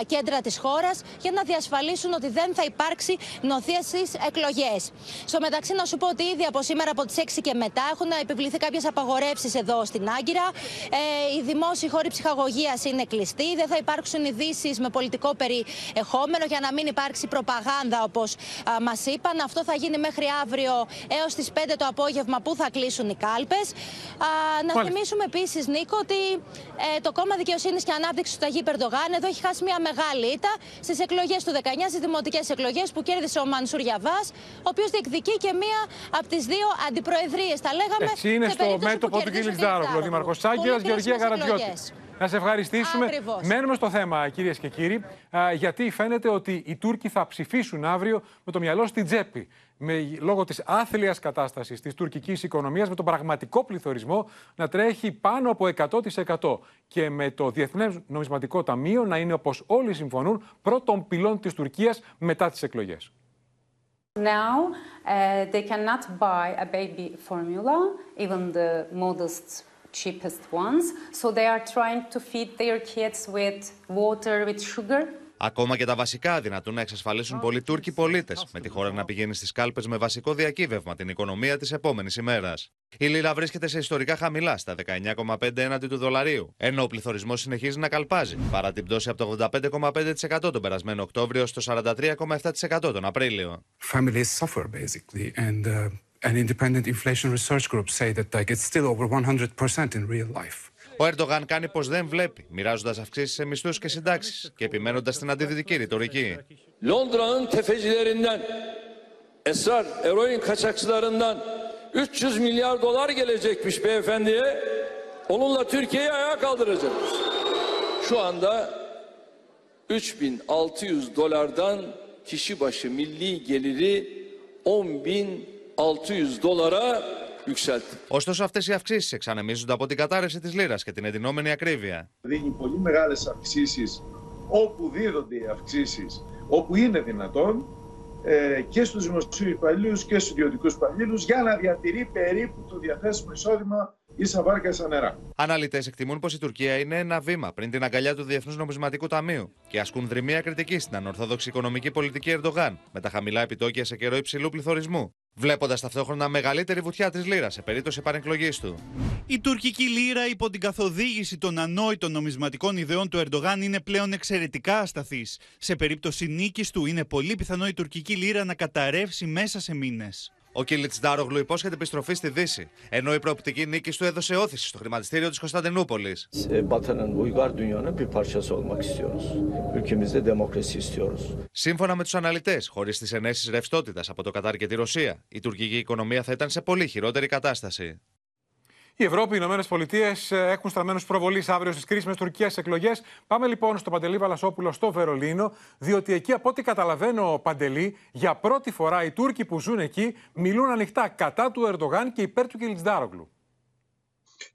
κέντρα της χώρας για να διασφαλίσουν ότι δεν θα υπάρξει νοθεία στις εκλογές. Στο μεταξύ, να σου πω ότι ήδη από σήμερα από τις 6 και μετά έχουν επιβληθεί κάποιες απαγορεύσεις εδώ στην Άγκυρα. Ε, οι δημόσιοι χώροι ψυχαγωγίας είναι κλειστοί. Δεν θα υπάρξουν ειδήσει με πολιτικό περιεχόμενο για να μην υπάρξει προπαγάνδα, όπως μας είπαν. Αυτό θα γίνει μέχρι αύριο έως τις 5 το απόγευμα που θα κλείσουν οι κάλπες. Να Μάλιστα. θυμίσουμε επίσης, Νίκο, ότι ε, το κόμμα Δικαιοσύνης και Ανάπτυξης του Ταγί Περντογάν εδώ έχει χάσει μια μεγάλη ήττα στις εκλογές του 19, στις δημοτικές εκλογές που κέρδισε ο Μανσούρ Γιαβάς, ο οποίος διεκδικεί και μία από τις δύο αντιπροεδρίες. Τα λέγαμε. Έτσι είναι στο μέτωπο του κ. Λιτζάρογλου, ο Δήμαρχο Τσάγκυρα, Γεωργία Καρατζιώτης. Να σε ευχαριστήσουμε. Ακριβώς. Μένουμε στο θέμα, κυρίες και κύριοι, γιατί φαίνεται ότι οι Τούρκοι θα ψηφίσουν αύριο με το μυαλό στην τσέπη. Με, λόγω της άθλιας κατάστασης της τουρκικής οικονομίας, με τον πραγματικό πληθωρισμό να τρέχει πάνω από 100% και με το Διεθνές Νομισματικό Ταμείο να είναι, όπως όλοι συμφωνούν, πρώτον πυλών της Τουρκίας μετά τις εκλογές. Now uh, they cannot buy a baby formula, even the modest cheapest ones. So they are trying to feed their kids with water, with sugar. Ακόμα και τα βασικά δυνατούν να εξασφαλίσουν πολλοί Τούρκοι πολίτες, με τη χώρα να πηγαίνει στις κάλπες με βασικό διακύβευμα την οικονομία της επόμενης ημέρας. Η λίρα βρίσκεται σε ιστορικά χαμηλά, στα 19,5 έναντι του δολαρίου, ενώ ο πληθωρισμός συνεχίζει να καλπάζει, παρά την πτώση από το 85,5% τον περασμένο Οκτώβριο στο 43,7% τον Απρίλιο. Families suffer basically, and uh, an independent inflation research group say that like it's still over 100% in real life. Ο Ερντογάν κάνει πω δεν βλέπει, μοιράζοντα αυξήσει σε μισθού και συντάξει και επιμένοντα στην αντιδυτική ρητορική. Londra'nın tefecilerinden, esrar eroin kaçakçılarından 300 milyar dolar gelecekmiş beyefendiye. Onunla Türkiye'yi ayağa kaldıracakmış. Şu anda 3600 dolardan kişi başı milli geliri 10.600 dolara yükseltti. Ωστόσο, αυτές οι αυξήσεις εξανεμίζονται από την κατάρρευση της λίρας και την εντυνόμενη ακρίβεια. Δίνει πολύ μεγάλες αυξήσεις όπου δίδονται οι αυξήσεις, όπου είναι δυνατόν ε, και στους δημοσίους υπαλλήλους και στους ιδιωτικούς υπαλλήλους για να διατηρεί περίπου το διαθέσιμο εισόδημα ίσα βάρκα ίσα νερά. Αναλυτές εκτιμούν πως η Τουρκία είναι ένα βήμα πριν την αγκαλιά του Διεθνούς Νομισματικού Ταμείου και ασκούν δρυμία κριτική στην ανορθόδοξη οικονομική πολιτική Ερντογάν με τα χαμηλά επιτόκια σε καιρό υψηλού πληθωρισμού. Βλέποντας ταυτόχρονα μεγαλύτερη βουτιά της λίρας σε περίπτωση επανεκλογή του. Η τουρκική λίρα υπό την καθοδήγηση των ανόητων νομισματικών ιδεών του Ερντογάν είναι πλέον εξαιρετικά ασταθής. Σε περίπτωση νίκης του, είναι πολύ πιθανό η τουρκική λίρα να καταρρεύσει μέσα σε μήνες. Ο Κίλιτ Ντάρογλου υπόσχεται επιστροφή στη Δύση, ενώ η προοπτική νίκης του έδωσε όθηση στο χρηματιστήριο της Κωνσταντινούπολης. Batı'nın uygar dünyanın bir parçası olmak istiyoruz. Ülkemizde demokrasi istiyoruz. Σύμφωνα με τους αναλυτές, χωρίς τις ενέσεις ρευστότητας από το Κατάρ και τη Ρωσία, η τουρκική οικονομία θα ήταν σε πολύ χειρότερη κατάσταση. Η Ευρώπη, οι Ηνωμένες Πολιτείες έχουν στραμμένους προβολή αύριο στις κρίσιμες τουρκικές εκλογές. Πάμε λοιπόν στο Παντελή Βαλασόπουλο στο Βερολίνο, διότι εκεί, από ό,τι καταλαβαίνω, Παντελή, για πρώτη φορά οι Τούρκοι που ζουν εκεί μιλούν ανοιχτά κατά του Ερντογάν και υπέρ του Κιλτσντάρογλου.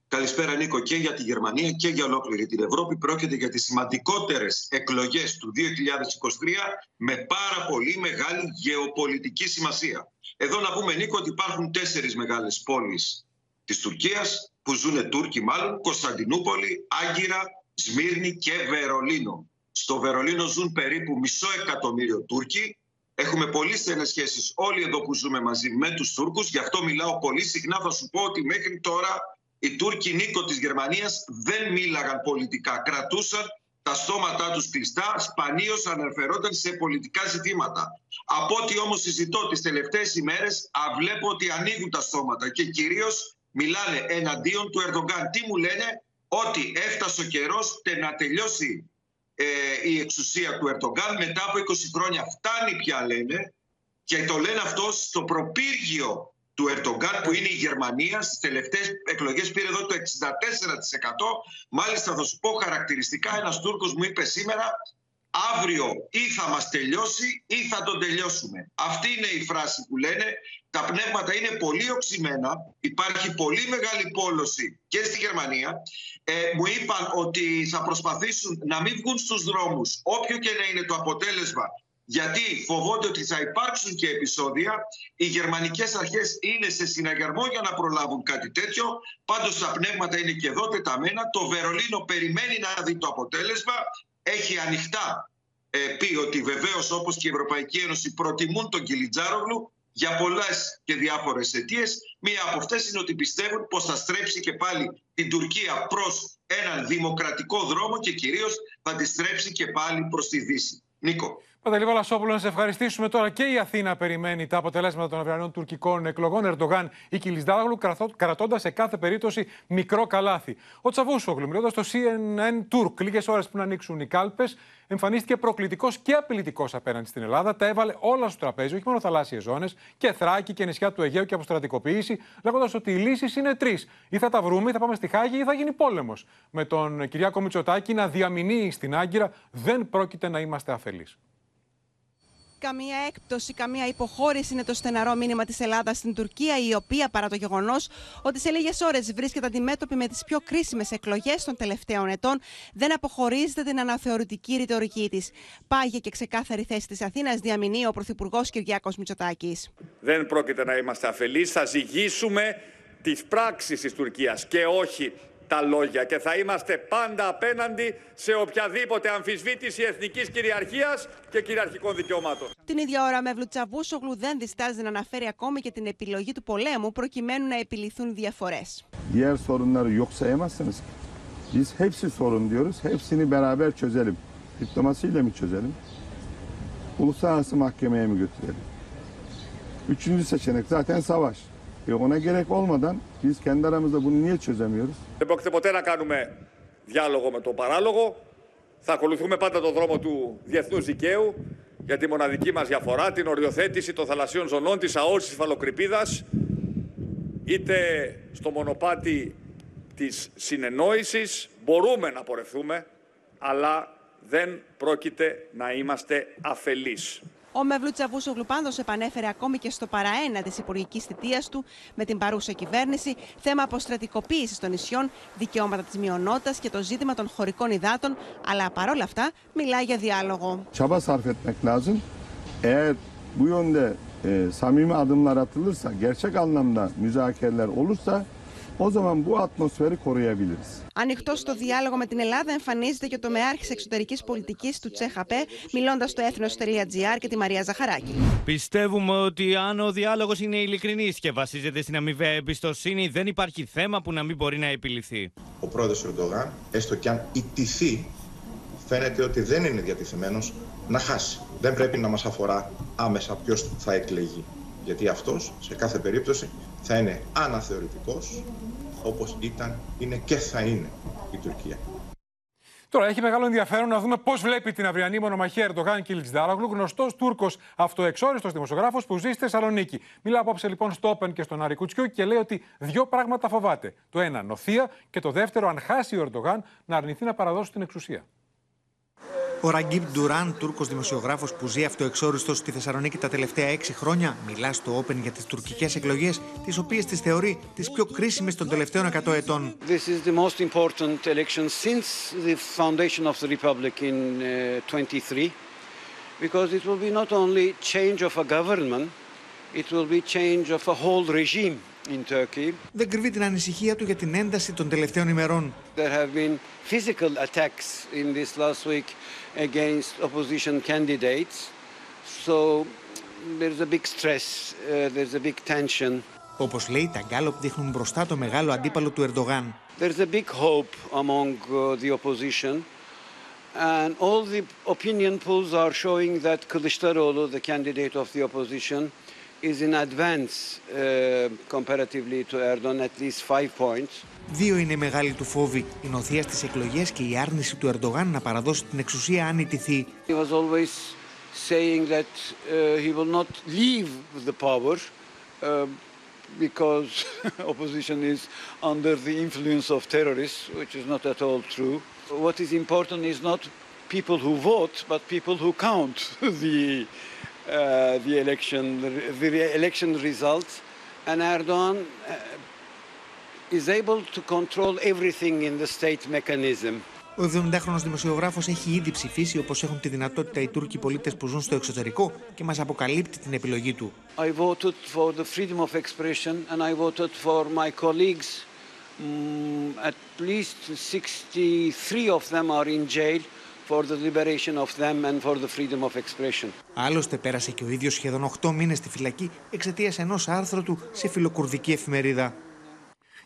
Καλησπέρα Νίκο και για τη Γερμανία και για ολόκληρη την Ευρώπη. Πρόκειται για τις σημαντικότερες εκλογές του 2023 με πάρα πολύ μεγάλη γεωπολιτική σημασία. Εδώ να πούμε Νίκο ότι υπάρχουν τέσσερις μεγάλες πόλεις της Τουρκίας που ζουν Τούρκοι μάλλον, Κωνσταντινούπολη, Άγκυρα, Σμύρνη και Βερολίνο. Στο Βερολίνο ζουν περίπου μισό εκατομμύριο Τούρκοι. Έχουμε πολύ στενές σχέσεις όλοι εδώ που ζούμε μαζί με τους Τούρκους. Γι' αυτό μιλάω πολύ συχνά. Θα σου πω ότι μέχρι τώρα οι Τούρκοι Νίκο της Γερμανίας δεν μίλαγαν πολιτικά. Κρατούσαν τα στόματά τους κλειστά, σπανίως αναφερόνταν σε πολιτικά ζητήματα. Από ό,τι όμως συζητώ τις τελευταίες ημέρες, βλέπω ότι ανοίγουν τα στόματα και κυρίως μιλάνε εναντίον του Ερδογκάν. Τι μου λένε, ότι έφτασε ο καιρός να τελειώσει ε, η εξουσία του Ερντογκάν μετά από 20 χρόνια. Φτάνει πια λένε και το λένε αυτό στο προπύργιο του Ερντογκάν που είναι η Γερμανία στις τελευταίες εκλογές πήρε εδώ το 64%. Μάλιστα θα σου πω χαρακτηριστικά ένας Τούρκος μου είπε σήμερα αύριο ή θα μας τελειώσει ή θα τον τελειώσουμε. Αυτή είναι η φράση που λένε. Τα πνεύματα είναι πολύ οξυμένα. Υπάρχει πολύ μεγάλη πόλωση και στη Γερμανία. Ε, μου είπαν ότι θα προσπαθήσουν να μην βγουν στους δρόμους όποιο και να είναι το αποτέλεσμα γιατί φοβόνται ότι θα υπάρξουν και επεισόδια. Οι γερμανικές αρχές είναι σε συναγερμό για να προλάβουν κάτι τέτοιο. Πάντως τα πνεύματα είναι και εδώ τεταμένα. Το Βερολίνο περιμένει να δει το αποτέλεσμα έχει ανοιχτά ε, πει ότι βεβαίως όπως και η Ευρωπαϊκή Ένωση προτιμούν τον Κιλιτζάρογλου για πολλές και διάφορες αιτίες. Μία από αυτές είναι ότι πιστεύουν πως θα στρέψει και πάλι την Τουρκία προς έναν δημοκρατικό δρόμο και κυρίως θα τη στρέψει και πάλι προς τη Δύση. Νίκο. Παντελή Βαλασόπουλο, να σε ευχαριστήσουμε τώρα. Και η Αθήνα περιμένει τα αποτελέσματα των αυριανών τουρκικών εκλογών. Ερντογάν ή Κιλισδάγλου, κρατώντας σε κάθε περίπτωση μικρό καλάθι. Ο Τσαβούσογλου, μιλώντας στο CNN Turk, λίγες ώρες πριν ανοίξουν οι κάλπες, εμφανίστηκε προκλητικός και απειλητικός απέναντι στην Ελλάδα. Τα έβαλε όλα στο τραπέζι, όχι μόνο θαλάσσιες ζώνες, και Θράκη και νησιά του Αιγαίου και αποστρατικοποίηση, λέγοντας ότι οι λύσεις είναι τρεις. Ή θα τα βρούμε, ή θα πάμε στη Χάγη, ή θα γίνει πόλεμος. Με τον Κυριάκο Μητσοτάκη να διαμηνύει στην Άγκυρα, δεν πρόκειται να είμαστε αφελείς καμία έκπτωση, καμία υποχώρηση είναι το στεναρό μήνυμα της Ελλάδας στην Τουρκία, η οποία παρά το γεγονός ότι σε λίγες ώρες βρίσκεται αντιμέτωπη με τις πιο κρίσιμες εκλογές των τελευταίων ετών, δεν αποχωρίζεται την αναθεωρητική ρητορική της. Πάγια και ξεκάθαρη θέση της Αθήνας διαμηνύει ο Πρωθυπουργός Κυριάκος Μητσοτάκης. Δεν πρόκειται να είμαστε αφελείς. Θα ζυγίσουμε τις πράξεις της Τουρκίας και όχι τα λόγια και θα είμαστε πάντα απέναντι σε οποιαδήποτε αμφισβήτηση εθνικής κυριαρχίας και κυριαρχικών δικαιωμάτων. Την ίδια ώρα με Βλουτσαβούσογλου δεν διστάζει να αναφέρει ακόμη και την επιλογή του πολέμου προκειμένου να επιληθούν διαφορές. Diğer sorunları yok sayamazsınız ki. Biz hepsi sorun diyoruz. Hepsini beraber çözelim. Diplomasiyle mi çözelim? Uluslararası mahkemeye mi götürelim? Üçüncü seçenek zaten savaş. E ona gerek olmadan biz kendi aramızda bunu niye çözemiyoruz? Δεν πρόκειται ποτέ να κάνουμε διάλογο με το παράλογο. Θα ακολουθούμε πάντα το δρόμο του διεθνούς δικαίου για τη μοναδική μας διαφορά, την οριοθέτηση των θαλασσίων ζωνών, της αόρσης της φαλοκρηπίδας, είτε στο μονοπάτι της συνεννόησης μπορούμε να πορευθούμε, αλλά δεν πρόκειται να είμαστε αφελείς. Ο Μευλού Τσαβούσογλου πάντως επανέφερε ακόμη και στο παραένα της υπουργικής θητείας του με την παρούσα κυβέρνηση θέμα αποστρατικοποίησης των νησιών, δικαιώματα της μειονότητας και το ζήτημα των χωρικών υδάτων, αλλά παρόλα αυτά μιλάει για διάλογο. Çaba sarf etmek lazım. Eğer bu yönde e, samimi adımlar atılırsa, gerçek anlamda müzakereler olursa o zaman bu atmosferi koruyabiliriz. Ανοιχτό στο διάλογο με την Ελλάδα εμφανίζεται και ο τομεάρχης εξωτερικής πολιτικής του CHP, μιλώντας στο έθνος.gr και τη Μαρία Ζαχαράκη. Πιστεύουμε ότι αν ο διάλογος είναι ειλικρινής και βασίζεται στην αμοιβαία εμπιστοσύνη, δεν υπάρχει θέμα που να μην μπορεί να επιλυθεί. Ο πρόεδρος Ερντογάν, έστω και αν ηττηθεί, φαίνεται ότι δεν είναι διατηθειμένο να χάσει. Δεν πρέπει να μας αφορά άμεσα ποιος θα εκλεγεί. Γιατί αυτός σε κάθε περίπτωση θα είναι αναθεωρητικός όπως ήταν, είναι και θα είναι η Τουρκία. Τώρα έχει μεγάλο ενδιαφέρον να δούμε πώς βλέπει την αυριανή μονομαχία Ερντογάν και Λιτζδάραγλου, γνωστός Τούρκος αυτοεξόριστος δημοσιογράφος που ζει στη Θεσσαλονίκη. Μιλά απόψε λοιπόν στο Όπεν και στον Άρη Κουτσιού και λέει ότι δύο πράγματα φοβάται. Το ένα, νοθεία και το δεύτερο, αν χάσει ο Ερντογάν, να αρνηθεί να παραδώσει την εξουσία. Ο Ραγκίπ Ντουράν, Τούρκος δημοσιογράφος που ζει αυτοεξόριστος στη Θεσσαλονίκη τα τελευταία έξι χρόνια, μιλά στο Open για τις τουρκικές εκλογές, τις οποίες τις θεωρεί τις πιο κρίσιμες των τελευταίων 100 ετών. This is the most important election since the foundation of the republic in uh, 23 because it will be not only change of a government, it will be change of a whole regime in Turkey. Δεν κρύβει την ανησυχία του για την ένταση των τελευταίων ημερών. There have been physical attacks in this last week against opposition candidates. So there's a big stress, uh, there's a big tension. Όπως λέει, τα γκάλοπ δείχνουν μπροστά το μεγάλο αντίπαλο του Ερντογάν. There's a big hope among uh, the opposition. And all the opinion polls are showing that Kılıçdaroğlu, the candidate of the opposition, is in advance uh, comparatively to Erdogan, at least five points. Δύο είναι οι μεγάλοι του φόβοι, η νοθεία στις εκλογές και η άρνηση του Ερντογάν να παραδώσει την εξουσία αν ιτηθεί. He was always saying that uh, he will not leave the power uh, because opposition is under the influence of terrorists, which is not at all true. What is important is not people who vote, but people who count the, uh, the election, the election results. And Erdogan uh, is able to control everything in the state mechanism. Ο 70χρονο δημοσιογράφο έχει ήδη ψηφίσει όπω έχουν τη δυνατότητα οι Τούρκοι πολίτε που ζουν στο εξωτερικό και μα αποκαλύπτει την επιλογή του. I voted for the freedom of expression and I voted for my colleagues. Mm, at least 63 of them are in jail for the liberation of them and for the freedom of expression. Άλλωστε πέρασε και ο ίδιος σχεδόν 8 μήνες στη φυλακή εξαιτίας ενός άρθρου του σε φιλοκουρδική εφημερίδα.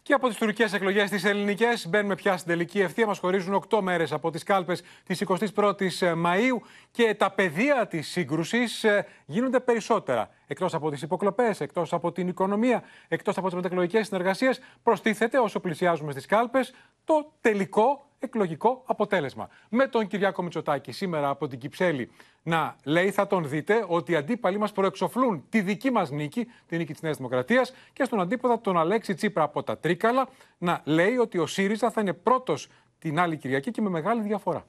Και από τις τουρκικές εκλογές τις ελληνικές μπαίνουμε πια στην τελική ευθεία. Μας χωρίζουν 8 μέρες από τις κάλπες της 21η Μαου και τα πεδία της σύγκρουσης γίνονται περισσότερα. Εκτός από τις υποκλοπές, εκτός από την οικονομία, εκτός από τις μετεκλογικές συνεργασίες, προστίθεται όσο πλησιάζουμε στις κάλπες το τελικό εκλογικό αποτέλεσμα. Με τον Κυριάκο Μητσοτάκη σήμερα από την Κυψέλη να λέει, θα τον δείτε, ότι οι αντίπαλοι μας προεξοφλούν τη δική μας νίκη, τη νίκη της Νέας Δημοκρατίας, και στον αντίποδα τον Αλέξη Τσίπρα από τα Τρίκαλα να λέει ότι ο ΣΥΡΙΖΑ θα είναι πρώτος την άλλη Κυριακή και με μεγάλη διαφορά.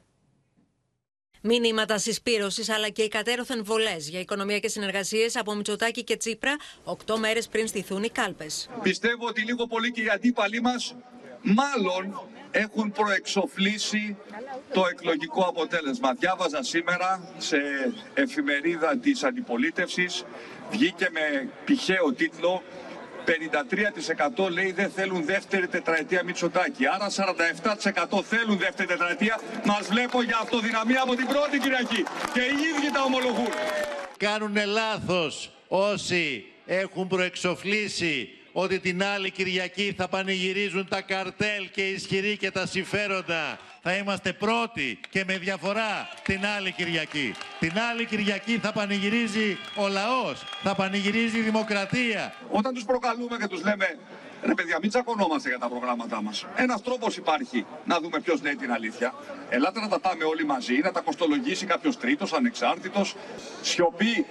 Μηνύματα συσπήρωσης αλλά και οι κατέρωθεν βολές για οικονομιακέ συνεργασίες από Μητσοτάκη και Τσίπρα, οκτώ μέρες πριν στηθούν οι κάλπες. Πιστεύω ότι λίγο πολύ και οι αντίπαλοι μας μάλλον έχουν προεξοφλήσει το εκλογικό αποτέλεσμα. Διάβαζα σήμερα σε εφημερίδα της αντιπολίτευσης, βγήκε με πηχαίο τίτλο 53% λέει δεν θέλουν δεύτερη τετραετία Μητσοτάκη. Άρα 47% θέλουν δεύτερη τετραετία. Μας βλέπω για αυτοδυναμία από την πρώτη Κυριακή. Και οι ίδιοι τα ομολογούν. Κάνουν λάθος όσοι έχουν προεξοφλήσει ότι την άλλη Κυριακή θα πανηγυρίζουν τα καρτέλ και οι ισχυροί και τα συμφέροντα. Θα είμαστε πρώτοι και με διαφορά την άλλη Κυριακή. Την άλλη Κυριακή θα πανηγυρίζει ο λαός, θα πανηγυρίζει η δημοκρατία. Όταν τους προκαλούμε και τους λέμε Ρε παιδιά, μην τσακωνόμαστε για τα προγράμματά μας. Ένας τρόπος υπάρχει να δούμε ποιος λέει την αλήθεια. Ελάτε να τα πάμε όλοι μαζί, να τα κοστολογήσει κάποιος τρίτος, ανεξάρτητος. Σιωπή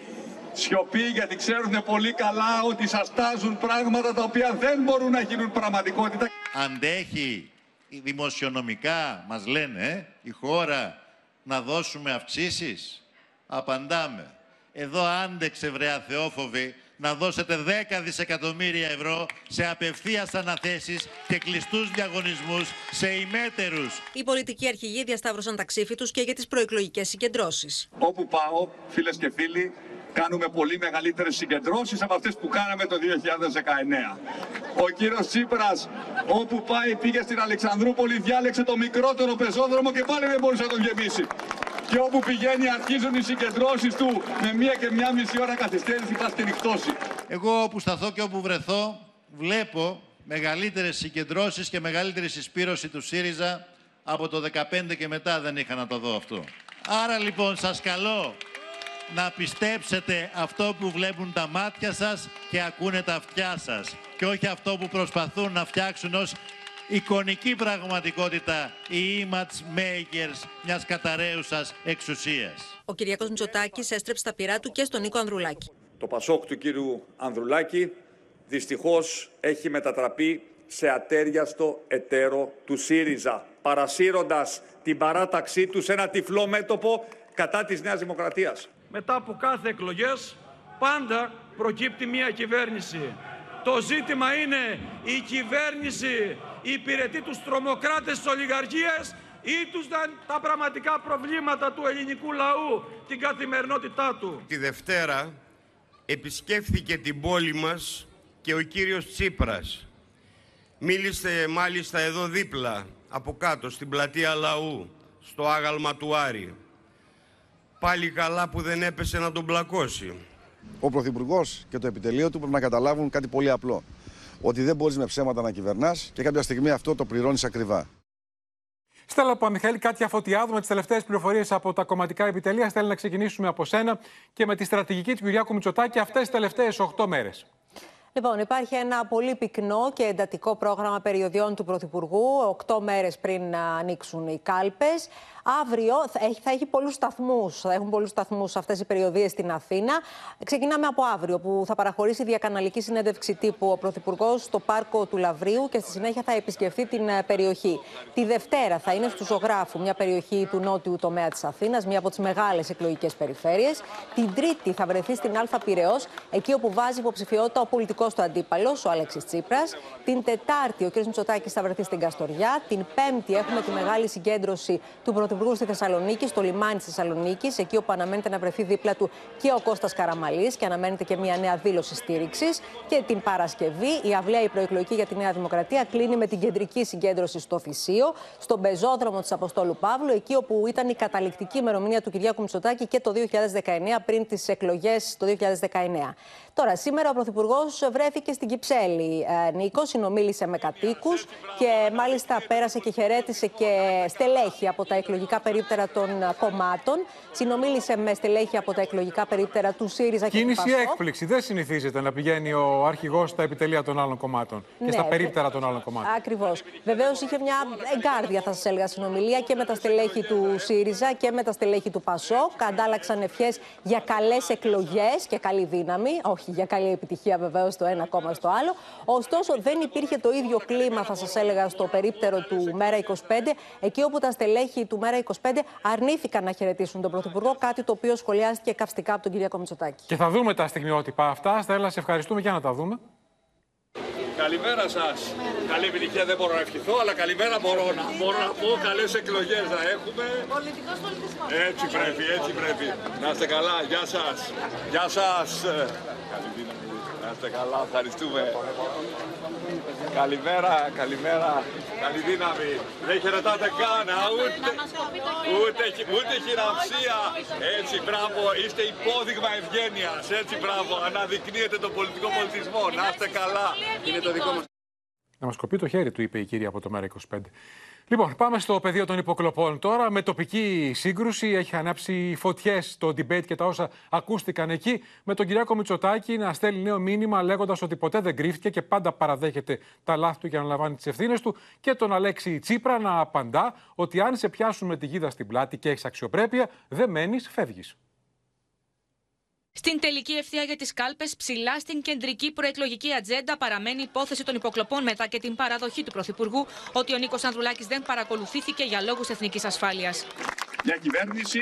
Σιωπή γιατί ξέρουν πολύ καλά ότι σας τάζουν πράγματα τα οποία δεν μπορούν να γίνουν πραγματικότητα. Αντέχει δημοσιονομικά, μας λένε, ε, η χώρα να δώσουμε αυξήσεις; Απαντάμε. Εδώ άντεξε βρέα Θεόφοβη να δώσετε 10 δισεκατομμύρια ευρώ σε απευθείας αναθέσεις και κλειστούς διαγωνισμούς σε ημέτερους. Οι πολιτικοί αρχηγοί διασταύρωσαν τα ξύφη τους και για τις προεκλογικές συγκεντρώσεις. Όπου πάω, φίλες και φίλοι, κάνουμε πολύ μεγαλύτερες συγκεντρώσεις από αυτές που κάναμε το 2019. Ο κύριος Τσίπρας όπου πάει πήγε στην Αλεξανδρούπολη, διάλεξε το μικρότερο πεζόδρομο και πάλι δεν μπορούσε να τον γεμίσει. Και όπου πηγαίνει αρχίζουν οι συγκεντρώσεις του με μία και μία μισή ώρα καθυστέρηση πας και νυχτώσει. Εγώ όπου σταθώ και όπου βρεθώ βλέπω μεγαλύτερες συγκεντρώσεις και μεγαλύτερη συσπήρωση του ΣΥΡΙΖΑ από το 2015 και μετά δεν είχα να το δω αυτό. Άρα λοιπόν σας καλώ να πιστέψετε αυτό που βλέπουν τα μάτια σας και ακούνε τα αυτιά σας και όχι αυτό που προσπαθούν να φτιάξουν ως εικονική πραγματικότητα οι image makers μιας καταραίουσας εξουσίας. Ο Κυριακός Μητσοτάκης έστρεψε τα πειρά του και στον Νίκο Ανδρουλάκη. Το Πασόκ του κύριου Ανδρουλάκη δυστυχώς έχει μετατραπεί σε ατέριαστο εταίρο του ΣΥΡΙΖΑ, παρασύροντας την παράταξή του σε ένα τυφλό μέτωπο κατά της Νέας Δημοκρατίας. Μετά από κάθε εκλογές πάντα προκύπτει μια κυβέρνηση. Το ζήτημα είναι η κυβέρνηση υπηρετεί τους τρομοκράτες της ολιγαρχίας ή τους τα πραγματικά προβλήματα του ελληνικού λαού, την καθημερινότητά του. Τη Δευτέρα επισκέφθηκε την πόλη μας και ο κύριος Τσίπρας. Μίλησε μάλιστα εδώ δίπλα, από κάτω, στην πλατεία Λαού, στο άγαλμα του Άρη. Πάλι καλά που δεν έπεσε να τον πλακώσει. Ο Πρωθυπουργός και το επιτελείο του πρέπει να καταλάβουν κάτι πολύ απλό. Ότι δεν μπορείς με ψέματα να κυβερνάς και κάποια στιγμή αυτό το πληρώνεις ακριβά. Στέλλα Παμιχαήλ, κάτι αφωτιάδου με τις τελευταίες πληροφορίες από τα κομματικά επιτελεία. Θέλει να ξεκινήσουμε από σένα και με τη στρατηγική του Κυριάκου Μητσοτάκη αυτές τις τελευταίες 8 μέρες. Λοιπόν, υπάρχει ένα πολύ πυκνό και εντατικό πρόγραμμα περιοδιών του Πρωθυπουργού, οκτώ μέρες πριν να ανοίξουν οι κάλπες. Αύριο θα έχει, θα έχει πολλούς σταθμούς. Θα έχουν πολλούς σταθμούς αυτές οι περιοδίες στην Αθήνα. Ξεκινάμε από αύριο, που θα παραχωρήσει διακαναλική συνέντευξη τύπου ο Πρωθυπουργός στο πάρκο του Λαβρίου και στη συνέχεια θα επισκεφθεί την ε, περιοχή. Τη Δευτέρα θα είναι στους Ζωγράφου, μια περιοχή του νότιου τομέα της Αθήνας, μια από τις μεγάλες εκλογικές περιφέρειες. Την Τρίτη θα βρεθεί στην Αλφα Πυραιός, εκεί όπου βάζει υποψηφιότητα ο πολιτικός του αντίπαλο, ο Αλέξη Τσίπρας. Την Τετάρτη ο κ. Μητσοτάκης θα βρεθεί στην Καστοριά. Την Πέμπτη έχουμε τη μεγάλη συγκέντρωση του Πρωθυπουργού Πρωθυπουργού στη Θεσσαλονίκη, στο λιμάνι της Θεσσαλονίκης, εκεί όπου αναμένεται να βρεθεί δίπλα του και ο Κώστας Καραμαλής και αναμένεται και μια νέα δήλωση στήριξης. Και την Παρασκευή, η αυλαία η προεκλογική για τη Νέα Δημοκρατία κλείνει με την κεντρική συγκέντρωση στο Θησίο, στον πεζόδρομο της Αποστόλου Παύλου, εκεί όπου ήταν η καταληκτική ημερομηνία του Κυριάκου Μητσοτάκη και το 2019, πριν τις εκλογές το 2019. Τώρα, σήμερα ο Πρωθυπουργός βρέθηκε στην Κυψέλη. Ε, Νίκος συνομίλησε με κατοίκους και μάλιστα πέρασε και χαιρέτησε και στελέχη από τα εκλογικά περίπτερα των κομμάτων. Συνομίλησε με στελέχη από τα εκλογικά περίπτερα του ΣΥΡΙΖΑ και Κίνηση του ΠΑΣΟΚ. έκπληξη. Δεν συνηθίζεται να πηγαίνει ο αρχηγός στα επιτελεία των άλλων κομμάτων και Ναι, στα τε- περίπτερα των άλλων κομμάτων. Ακριβώς. Βεβαίως είχε μια εγκάρδια, θα σας έλεγα, συνομιλία και με τα στελέχη του ΣΥΡΙΖΑ και με τα στελέχη του ΠΑΣΟΚ. Αντάλλαξαν ευχές για καλές εκλογές και καλή δύναμη. Όχι για καλή επιτυχία, βεβαίως, το ένα κόμμα στο άλλο. Ωστόσο, δεν υπήρχε το ίδιο κλίμα, θα σας έλεγα, στο περίπτερο του Μέρα 25, εκεί όπου τα στελέχη του Μέρα 25 αρνήθηκαν να χαιρετήσουν τον Πρωθυπουργό, κάτι το οποίο σχολιάστηκε καυστικά από τον Κυριακό Μητσοτάκη. Και θα δούμε τα στιγμιότυπα αυτά. Στέλλα, σε ευχαριστούμε για να τα δούμε. Καλημέρα σας. Καλή επιτυχία δεν μπορώ να ευχηθώ, αλλά καλημέρα μπορώ να, μπορώ να πω. Καλές εκλογές να έχουμε. Έτσι πρέπει, έτσι πρέπει. Να είστε καλά, γεια σας. Γεια σας. Καλή δύναμη. Να είστε καλά, ευχαριστούμε. Καλημέρα, καλημέρα. Καλή δύναμη. Δεν χαιρετάτε καν, α, ούτε, ούτε, χει- ούτε χειραψία. Έτσι, μπράβο, είστε υπόδειγμα ευγένειας. Έτσι, μπράβο, αναδεικνύετε τον πολιτικό πολιτισμό. Να είστε καλά. Είναι το δικό μα. Να μας κοπεί το χέρι του, είπε η κυρία από το Μέρα 25. Λοιπόν, πάμε στο πεδίο των υποκλοπών τώρα. Με τοπική σύγκρουση έχει ανάψει φωτιές το debate και τα όσα ακούστηκαν εκεί. Με τον Κυριάκο Μητσοτάκη να στέλνει νέο μήνυμα λέγοντας ότι ποτέ δεν κρύφτηκε και πάντα παραδέχεται τα λάθη του και αναλαμβάνει τις ευθύνες του. Και τον Αλέξη Τσίπρα να απαντά ότι αν σε πιάσουν με τη γίδα στην πλάτη και έχεις αξιοπρέπεια, δεν μένεις, φεύγεις. Στην τελική ευθεία για τις κάλπες, ψηλά στην κεντρική προεκλογική ατζέντα παραμένει η υπόθεση των υποκλοπών μετά και την παραδοχή του Πρωθυπουργού ότι ο Νίκος Ανδρουλάκης δεν παρακολουθήθηκε για λόγους εθνικής ασφάλειας. Μια κυβέρνηση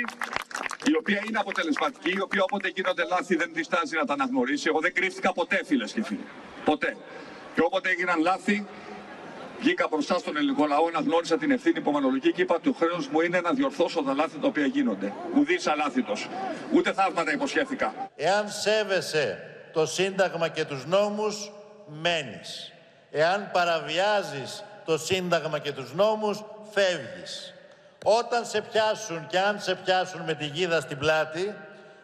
η οποία είναι αποτελεσματική, η οποία όποτε γίνονται λάθη δεν διστάζει να τα αναγνωρίσει. Εγώ δεν κρύφτηκα ποτέ, φίλες και φίλοι. Ποτέ. Και όποτε έγιναν λάθη, βγήκα μπροστά στον ελληνικό λαό, αναγνώρισα την ευθύνη υπομονολογική και είπα το χρέο μου είναι να διορθώσω τα λάθη τα οποία γίνονται. Ουδή αλάθητο. Ούτε θαύματα υποσχέθηκα. Εάν σέβεσαι το Σύνταγμα και τους νόμους, μένεις. Εάν παραβιάζεις το Σύνταγμα και τους νόμους, φεύγεις. Όταν σε πιάσουν και αν σε πιάσουν με τη γίδα στην πλάτη,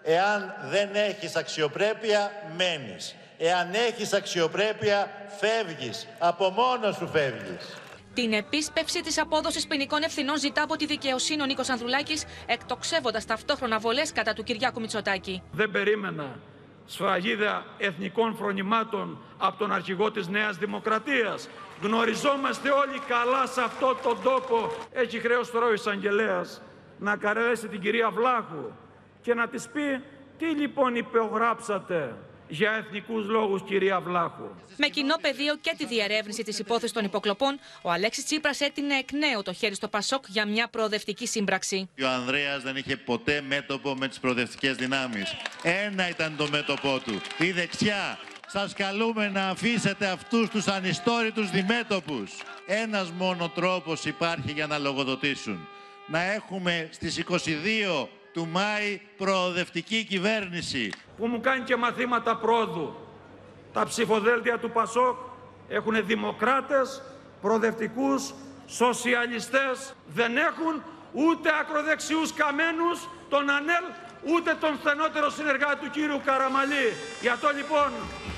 εάν δεν έχεις αξιοπρέπεια, μένεις. Εάν έχεις αξιοπρέπεια, φεύγεις. Από μόνος σου φεύγεις. Την επίσπευση της απόδοσης ποινικών ευθυνών ζητά από τη δικαιοσύνη ο Νίκος Ανδρουλάκης, εκτοξεύοντας ταυτόχρονα βολές κατά του Κυριάκου Μητσοτάκη. Δεν περίμενα σφραγίδα εθνικών φρονημάτων από τον αρχηγό της Νέας Δημοκρατίας. Γνωριζόμαστε όλοι καλά σε αυτό τον τόπο. Έχει χρέος τώρα ο εισαγγελέας να καρέσει την κυρία Βλάχου και να της πει τι λοιπόν υπογράψατε για εθνικούς λόγους, κυρία Βλάχου. Με κοινό πεδίο και τη διερεύνηση της υπόθεσης των υποκλοπών, ο Αλέξης Τσίπρας έτεινε εκ νέου το χέρι στο Πασόκ για μια προοδευτική σύμπραξη. Ο Ανδρέας δεν είχε ποτέ μέτωπο με τις προοδευτικές δυνάμεις. Ένα ήταν το μέτωπό του, η δεξιά. Σας καλούμε να αφήσετε αυτούς τους ανιστόρητους διμέτωπους. Ένας μόνο τρόπος υπάρχει για να λογοδοτήσουν. Να έχουμε στις 22 του Μάη προοδευτική κυβέρνηση. Που μου κάνει και μαθήματα πρόοδου. Τα ψηφοδέλτια του Πασόκ έχουν δημοκράτες, προοδευτικούς, σοσιαλιστές. Δεν έχουν ούτε ακροδεξιούς καμένους, τον ΑΝΕΛ, ούτε τον στενότερο συνεργάτη του κύριου Καραμαλή. Για αυτό λοιπόν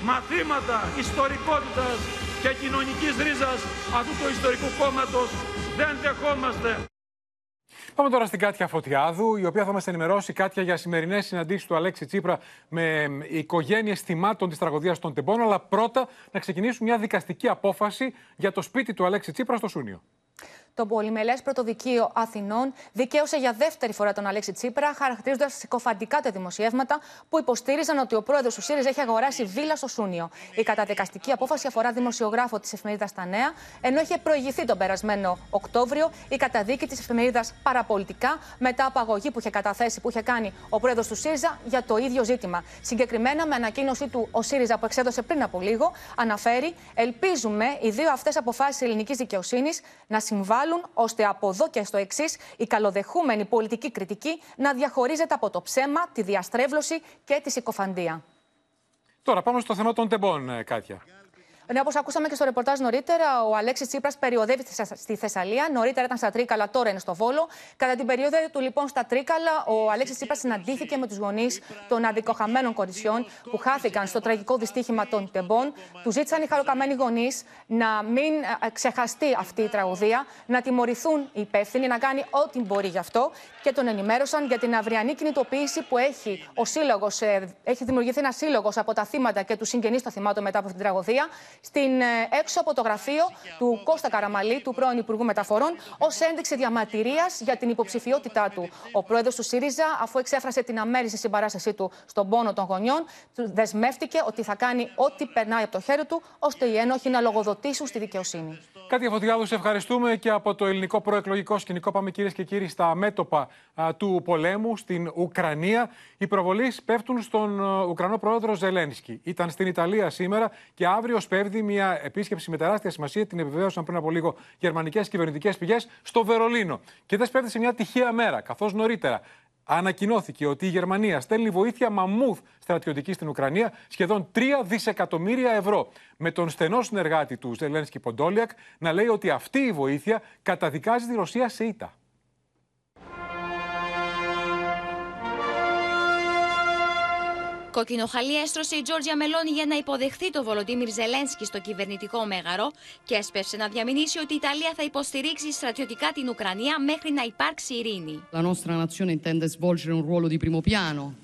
μαθήματα ιστορικότητας και κοινωνικής ρίζας αυτού του ιστορικού κόμματος δεν δεχόμαστε. Πάμε τώρα στην Κάτια Φωτιάδου, η οποία θα μας ενημερώσει Κάτια για σημερινές συναντήσεις του Αλέξη Τσίπρα με οικογένειες θυμάτων της τραγωδίας των Τεμπών. Αλλά πρώτα να ξεκινήσουμε μια δικαστική απόφαση για το σπίτι του Αλέξη Τσίπρα στο Σούνιο. Το Πολυμελές Πρωτοδικείο Αθηνών δικαίωσε για δεύτερη φορά τον Αλέξη Τσίπρα, χαρακτηρίζοντας συκοφαντικά τα δημοσιεύματα που υποστήριζαν ότι ο πρόεδρος του ΣΥΡΙΖΑ έχει αγοράσει βίλα στο Σούνιο. Η καταδικαστική απόφαση αφορά δημοσιογράφο της εφημερίδας Τα Νέα, ενώ είχε προηγηθεί τον περασμένο Οκτώβριο η καταδίκη της εφημερίδας Παραπολιτικά μετά από αγωγή που είχε καταθέσει, που είχε κάνει ο πρόεδρος του ΣΥΡΙΖΑ για το ίδιο ζήτημα. Συγκεκριμένα, με ανακοίνωσή του ο ΣΥΡΙΖΑ που εξέδωσε πριν από λίγο, αναφέρει: Ελπίζουμε οι δύο αυτές αποφάσεις ελληνικής δικαιοσύνης να συμβάλλουν ώστε από εδώ και στο εξής η καλοδεχούμενη πολιτική κριτική να διαχωρίζεται από το ψέμα, τη διαστρέβλωση και τη συκοφαντία. Τώρα πάμε στο θέμα των τεμπών, ε, Κάτια. Ναι, όπως ακούσαμε και στο ρεπορτάζ νωρίτερα, ο Αλέξης Τσίπρας περιοδεύει στη Θεσσαλία. Νωρίτερα ήταν στα Τρίκαλα, τώρα είναι στο Βόλο. Κατά την περίοδο του λοιπόν στα Τρίκαλα, ο Αλέξης Τσίπρας συναντήθηκε με τους γονείς των αδικοχαμένων κορισιών που χάθηκαν στο τραγικό δυστύχημα των τεμπών. Τους ζήτησαν οι χαροκαμένοι γονείς να μην ε, ξεχαστεί αυτή η τραγωδία, να τιμωρηθούν οι υπεύθυνοι, να κάνει ό,τι μπορεί γι' αυτό και τον ενημέρωσαν για την αυριανή κινητοποίηση που έχει, ο σύλλογος, ε, έχει δημιουργηθεί ένας σύλλογος από τα θύματα και τους συγγενείς των θυμάτων μετά από αυτή την τραγωδία στην, ε, έξω από το γραφείο του Κώστα Καραμαλή, του πρώην Υπουργού Μεταφορών, ως ένδειξη διαμαρτυρίας για την υποψηφιότητά του. Ο πρόεδρος του ΣΥΡΙΖΑ, αφού εξέφρασε την αμέριστη συμπαράστασή του στον πόνο των γονιών, δεσμεύτηκε ότι θα κάνει ό,τι περνάει από το χέρι του, ώστε οι ένοχοι να λογοδοτήσουν στη δικαιοσύνη. Κάτι Φωτιάδου, σε ευχαριστούμε και από το ελληνικό προεκλογικό σκηνικό. Πάμε κυρίες και κύριοι στα μέτωπα του πολέμου στην Ουκρανία. Οι προβολείς πέφτουν στον Ουκρανό πρόεδρο Ζελένσκι. Ήταν στην Ιταλία σήμερα και αύριο σπέβδει μια επίσκεψη με τεράστια σημασία. Την επιβεβαίωσαν πριν από λίγο γερμανικές κυβερνητικές πηγές στο Βερολίνο. Και δεν σπέβδει σε μια τυχαία μέρα, καθώς νωρίτερα ανακοινώθηκε ότι η Γερμανία στέλνει βοήθεια μαμούθ στρατιωτική στην Ουκρανία, σχεδόν 3 δισεκατομμύρια ευρώ. Με τον στενό συνεργάτη του Ζελένσκι Ποντόλιακ να λέει ότι αυτή η βοήθεια καταδικάζει τη Ρωσία σε ήττα. Κοκκινοχαλή έστρωσε η Τζόρτζια Μελώνη για να υποδεχθεί το Βολοντίμιρ Ζελένσκι στο κυβερνητικό μέγαρο και έσπευσε να διαμηνήσει ότι η Ιταλία θα υποστηρίξει στρατιωτικά την Ουκρανία μέχρι να υπάρξει ειρήνη. La nostra nazione intende svolgere un ruolo di primo piano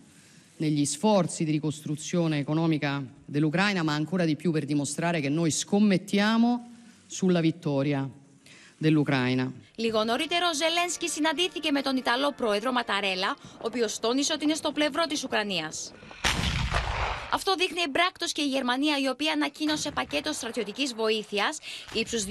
negli sforzi di ricostruzione economica dell'Ucraina, ma ancora di più per dimostrare che noi scommettiamo sulla vittoria dell'Ucraina. Λίγο νωρίτερα, ο Ζελένσκι συναντήθηκε με τον Ιταλό πρόεδρο Ματαρέλα, ο οποίος τόνισε ότι είναι στο πλευρό της Ουκρανίας. Αυτό δείχνει εμπράκτος και η Γερμανία, η οποία ανακοίνωσε πακέτο στρατιωτικής βοήθειας ύψους 2,7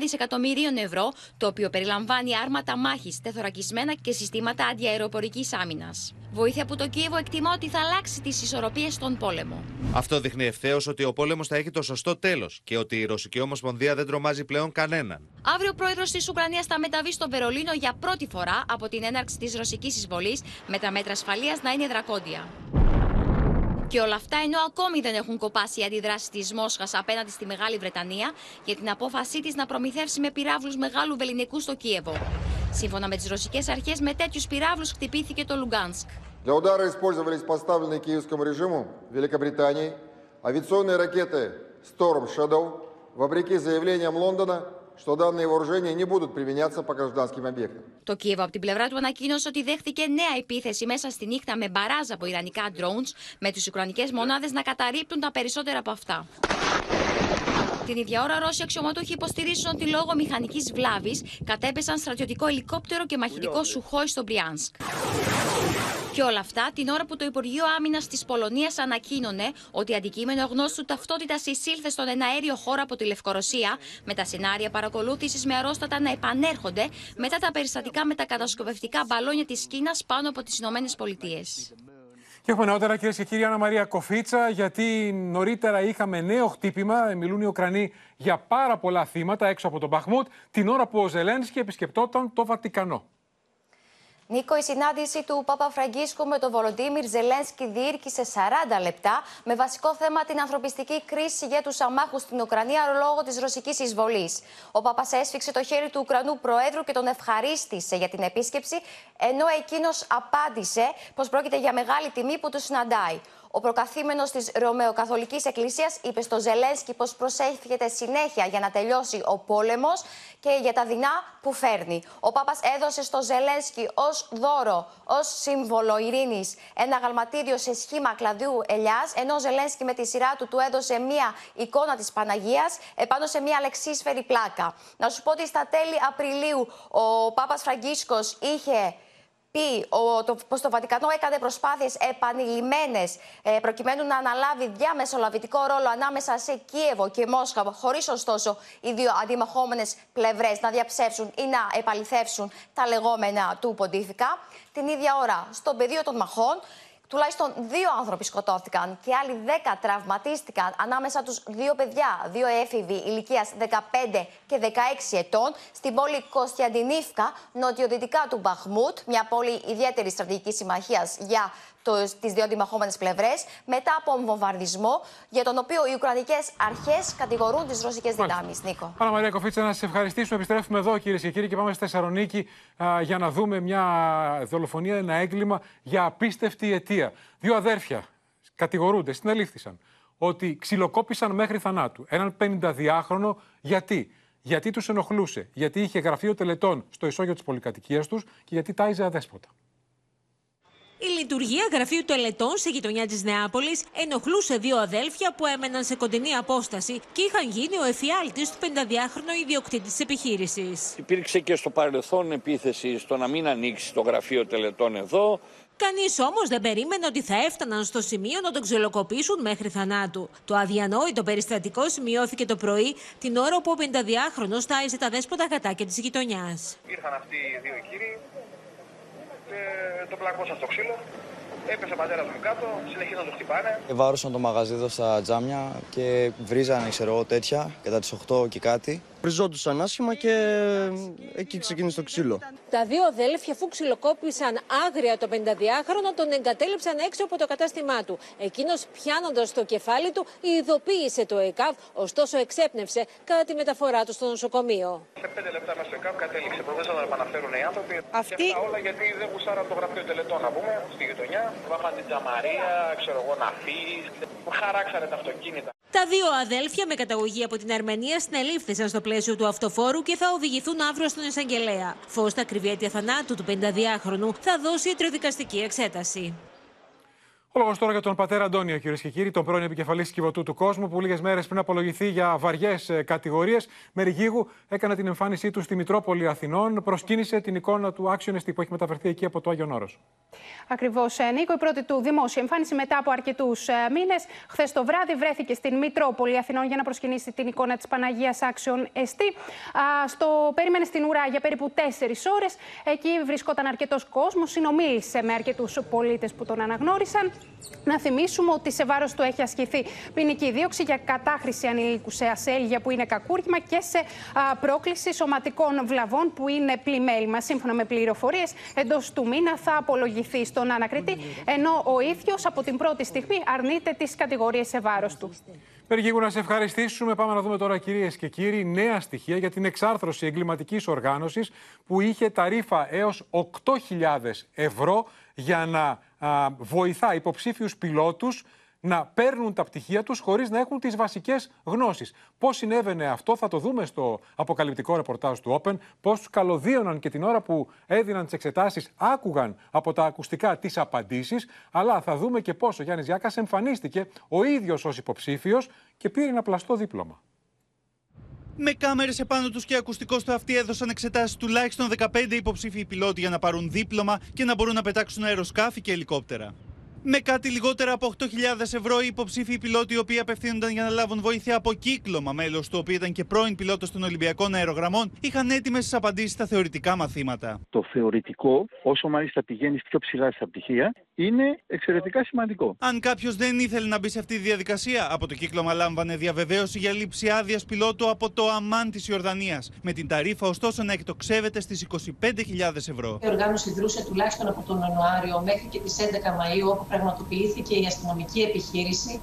δισεκατομμυρίων ευρώ, το οποίο περιλαμβάνει άρματα μάχης, τεθωρακισμένα και συστήματα αντιαεροπορικής άμυνας. Βοήθεια που το Κίεβο εκτιμά ότι θα αλλάξει τις ισορροπίες στον πόλεμο. Αυτό δείχνει ευθέως ότι ο πόλεμος θα έχει το σωστό τέλος και ότι η Ρωσική Ομοσπονδία δεν τρομάζει πλέον κανέναν. Αύριο ο πρόεδρος της Ουκρανίας θα μεταβεί στο Βερολίνο για πρώτη φορά από την έναρξη της ρωσικής εισβολής, με τα μέτρα ασφαλείας να είναι δρακόντια. Και όλα αυτά ενώ ακόμη δεν έχουν κοπάσει οι αντιδράσει τη Μόσχα απέναντι στη Μεγάλη Βρετανία για την απόφασή τη να προμηθεύσει με πυράβλου μεγάλου βεληνικού στο Κίεβο. Σύμφωνα με τι ρωσικέ αρχέ, με τέτοιου πυράβλου χτυπήθηκε το Λουγκάνσκ. Для удара использовались поставленные киевскому режиму Великобритании авиационные ракеты Storm Shadow, вопреки заявлениям Лондона, что данные вооружения не будут применяться по гражданским объектам. Το Κίεβο από την πλευρά του ανακοίνωσε ότι δέχτηκε νέα επίθεση μέσα στη νύχτα με μπαράζ από ιρανικά drones, με τις ουκρανικές μονάδες να καταρρύπτουν τα περισσότερα από αυτά. Την ίδια ώρα, Ρώσοι αξιωματούχοι υποστηρίζουν ότι λόγω μηχανικής βλάβης κατέπεσαν στρατιωτικό ελικόπτερο και μαχητικό σουχόι στο Μπριάνσκ. Και όλα αυτά την ώρα που το Υπουργείο Άμυνας της Πολωνίας ανακοίνωνε ότι αντικείμενο γνώστου ταυτότητας εισήλθε στον εναέριο χώρο από τη Λευκορωσία, με τα σενάρια παρακολούθησης με αρρώστατα να επανέρχονται μετά τα περιστατικά με τα κατασκοπευτικά μπαλόνια της Κίνας πάνω από τις Ηνωμένες Πολιτείες. Και έχουμε νεότερα, κυρίες και κύριοι, Άννα Μαρία Κοφίτσα, γιατί νωρίτερα είχαμε νέο χτύπημα. Μιλούν οι Ουκρανοί για πάρα πολλά θύματα έξω από τον Μπαχμούτ, την ώρα που ο Ζελένσκι επισκεπτόταν το Βατικανό. Νίκο, η συνάντηση του Πάπα Φραγκίσκου με τον Βολοντίμιρ Ζελένσκι διήρκησε 40 λεπτά με βασικό θέμα την ανθρωπιστική κρίση για τους αμάχους στην Ουκρανία λόγω της ρωσικής εισβολής. Ο Πάπας έσφιξε το χέρι του Ουκρανού Προέδρου και τον ευχαρίστησε για την επίσκεψη, ενώ εκείνος απάντησε πως πρόκειται για μεγάλη τιμή που του συναντάει. Ο προκαθήμενος της Ρωμαιοκαθολικής Εκκλησίας είπε στο Ζελένσκι πως προσέχεται συνέχεια για να τελειώσει ο πόλεμος και για τα δεινά που φέρνει. Ο Πάπας έδωσε στο Ζελένσκι ως δώρο, ως σύμβολο ειρήνης, ένα γαλματίδιο σε σχήμα κλαδιού ελιάς, ενώ ο Ζελένσκι με τη σειρά του του έδωσε μία εικόνα της Παναγίας επάνω σε μία λεξίσφαιρη πλάκα. Να σου πω ότι στα τέλη Απριλίου ο Πάπας Φραγκίσκος είχε πει ο, το, πως το Βατικανό έκανε προσπάθειες επανειλημμένες ε, προκειμένου να αναλάβει διαμεσολαβητικό ρόλο ανάμεσα σε Κίεβο και Μόσχα, χωρίς ωστόσο οι δύο αντιμαχόμενες πλευρές να διαψεύσουν ή να επαληθεύσουν τα λεγόμενα του Ποντίφικα. Την ίδια ώρα, στον πεδίο των μαχών, Τουλάχιστον δύο άνθρωποι σκοτώθηκαν και άλλοι δέκα τραυματίστηκαν ανάμεσα τους δύο παιδιά, δύο έφηβοι ηλικίας 15 και 16 ετών στην πόλη Κωστιαντινίφκα, νοτιοδυτικά του Μπαχμούτ, μια πόλη ιδιαίτερης στρατηγικής συμμαχίας για τις δύο αντιμαχόμενες πλευρές, μετά από βομβαρδισμό, για τον οποίο οι Ουκρανικές αρχές κατηγορούν τις ρωσικές δυνάμεις. Νίκο. Άρα, Μαρία Κοφίτσα, να σα ευχαριστήσουμε. Επιστρέφουμε εδώ, κυρίε και κύριοι, και πάμε στη Θεσσαλονίκη α, για να δούμε μια δολοφονία, ένα έγκλημα για απίστευτη αιτία. Δύο αδέρφια κατηγορούνται, συνελήφθησαν ότι ξυλοκόπησαν μέχρι θανάτου έναν 52χρονο. Γιατί; Γιατί τους ενοχλούσε, γιατί είχε γραφείο τελετών στο ισόγειο της πολυκατοικίας τους και γιατί τάιζε αδέσποτα. Η λειτουργία γραφείου τελετών σε γειτονιά της Νεάπολης ενοχλούσε δύο αδέλφια που έμεναν σε κοντινή απόσταση και είχαν γίνει ο εφιάλτης του 52χρονου ιδιοκτήτη της επιχείρησης. Υπήρξε και στο παρελθόν επίθεση στο να μην ανοίξει το γραφείο τελετών εδώ. Κανείς όμως δεν περίμενε ότι θα έφταναν στο σημείο να τον ξυλοκοπήσουν μέχρι θανάτου. Το αδιανόητο περιστατικό σημειώθηκε το πρωί, την ώρα που ο 52χρονο τάιζε τα δέσποτα γατάκια της γειτονιάς. Ήρθαν αυτοί οι δύο κύριοι και τον πλακώσαν στο ξύλο. Έπεσε ο πατέρας μου κάτω, συνεχίζουν να το χτυπάνε. Βάρωσαν το μαγαζί εδώ στα τζάμια και βρίζανε, ξέρω εγώ, τέτοια κατά τις 8 και κάτι. Βριζόντουσαν άσχημα και εκεί ξεκίνησε το ξύλο. Τα δύο αδέλφια, αφού ξυλοκόπησαν άγρια το 52χρονο, τον εγκατέλειψαν έξω από το κατάστημά του. Εκείνος, πιάνοντας το κεφάλι του, ειδοποίησε το ΕΚΑΒ, ωστόσο εξέπνευσε κατά τη μεταφορά του στο νοσοκομείο. Σε πέντε λεπτά μέσα στο ΕΚΑΒ κατέληξε. Προσπαθούσαν να επαναφέρουν οι άνθρωποι. Αυτή... Και αυτά όλα γιατί δεν γουστάραν το γραφείο τελετών, να πούμε, στη γειτονιά. Βάχαν την τζαμαρία, ξέρω εγώ, να φύγεις. Χαράξανε τα αυτοκίνητα. Τα δύο αδέλφια με καταγωγή από την Αρμενία συνελήφθησαν στο πλαίσιο του αυτοφόρου και θα οδηγηθούν αύριο στον εισαγγελέα. Φως στα κρυβή αίτια θανάτου του 52χρονου θα δώσει ιατροδικαστική εξέταση. Ο λόγος τώρα για τον πατέρα Αντώνιο, κυρίες και κύριοι, τον πρώην επικεφαλής κυβωτού του κόσμου, που λίγες μέρες πριν απολογηθεί για βαριές κατηγορίες, με ρηγίγου έκανε την εμφάνισή του στη Μητρόπολη Αθηνών. Προσκύνησε την εικόνα του άξιονεστη που έχει μεταφερθεί εκεί από το Άγιον Όρος. Ακριβώς, Νίκο. Η πρώτη του δημόσια εμφάνιση μετά από αρκετούς μήνες. Χθες το βράδυ βρέθηκε στην Μητρόπολη Αθηνών για να προσκυνήσει την εικόνα της Παναγίας Άξιον Εστί. Στο περίμενε στην ουρά για περίπου τέσσερις ώρες. Εκεί βρισκόταν αρκετός κόσμος. Συνομίλησε με αρκετούς πολίτες που τον αναγνώρισαν. Να θυμίσουμε ότι σε βάρος του έχει ασκηθεί ποινική δίωξη για κατάχρηση ανηλίκου σε ασέλγεια που είναι κακούργημα και σε α, πρόκληση σωματικών βλαβών που είναι πλημέλημα. Σύμφωνα με πληροφορίες, εντός του μήνα θα απολογηθεί στον ανακριτή, ενώ ο ίδιος από την πρώτη στιγμή αρνείται τις κατηγορίες σε βάρος του. Περιγίγου να σε ευχαριστήσουμε. Πάμε να δούμε τώρα, κυρίες και κύριοι, νέα στοιχεία για την εξάρθρωση εγκληματικής οργάνωσης που είχε ταρήφα έως 8.000 ευρώ για να α, βοηθά υποψήφιους πιλότους να παίρνουν τα πτυχία τους χωρίς να έχουν τις βασικές γνώσεις. Πώς συνέβαινε αυτό, θα το δούμε στο αποκαλυπτικό ρεπορτάζ του Open. Πώς τους καλωδίωναν και την ώρα που έδιναν τις εξετάσεις, άκουγαν από τα ακουστικά τις απαντήσεις. Αλλά θα δούμε και πώς ο Γιάννης Γιάκας εμφανίστηκε ο ίδιος ως υποψήφιος και πήρε ένα πλαστό δίπλωμα. Με κάμερες επάνω τους και ακουστικό στο αυτί έδωσαν εξετάσεις τουλάχιστον 15 υποψήφιοι πιλότοι για να πάρουν δίπλωμα και να μπορούν να πετάξουν αεροσκάφη και ελικόπτερα. Με κάτι λιγότερα από 8.000 ευρώ, οι υποψήφιοι πιλότοι, οι οποίοι απευθύνονταν για να λάβουν βοήθεια από κύκλωμα, μέλος του οποίου ήταν και πρώην πιλότος των Ολυμπιακών Αερογραμμών, είχαν έτοιμες τις απαντήσεις στα θεωρητικά μαθήματα. Το θεωρητικό, όσο μάλιστα πηγαίνεις πιο ψηλά στα πτυχία, είναι εξαιρετικά σημαντικό. Αν κάποιος δεν ήθελε να μπει σε αυτή τη διαδικασία, από το κύκλωμα λάμβανε διαβεβαίωση για λήψη άδειας πιλότου από το Αμάν της Ιορδανίας. Με την ταρήφα, ωστόσο, να εκτοξεύεται στις 25.000 ευρώ. Η οργάνωση δρούσε τουλάχιστον από τον Ιανουάριο μέχρι και τις 11 Μαου, όπου πραγματοποιήθηκε η αστυνομική επιχείρηση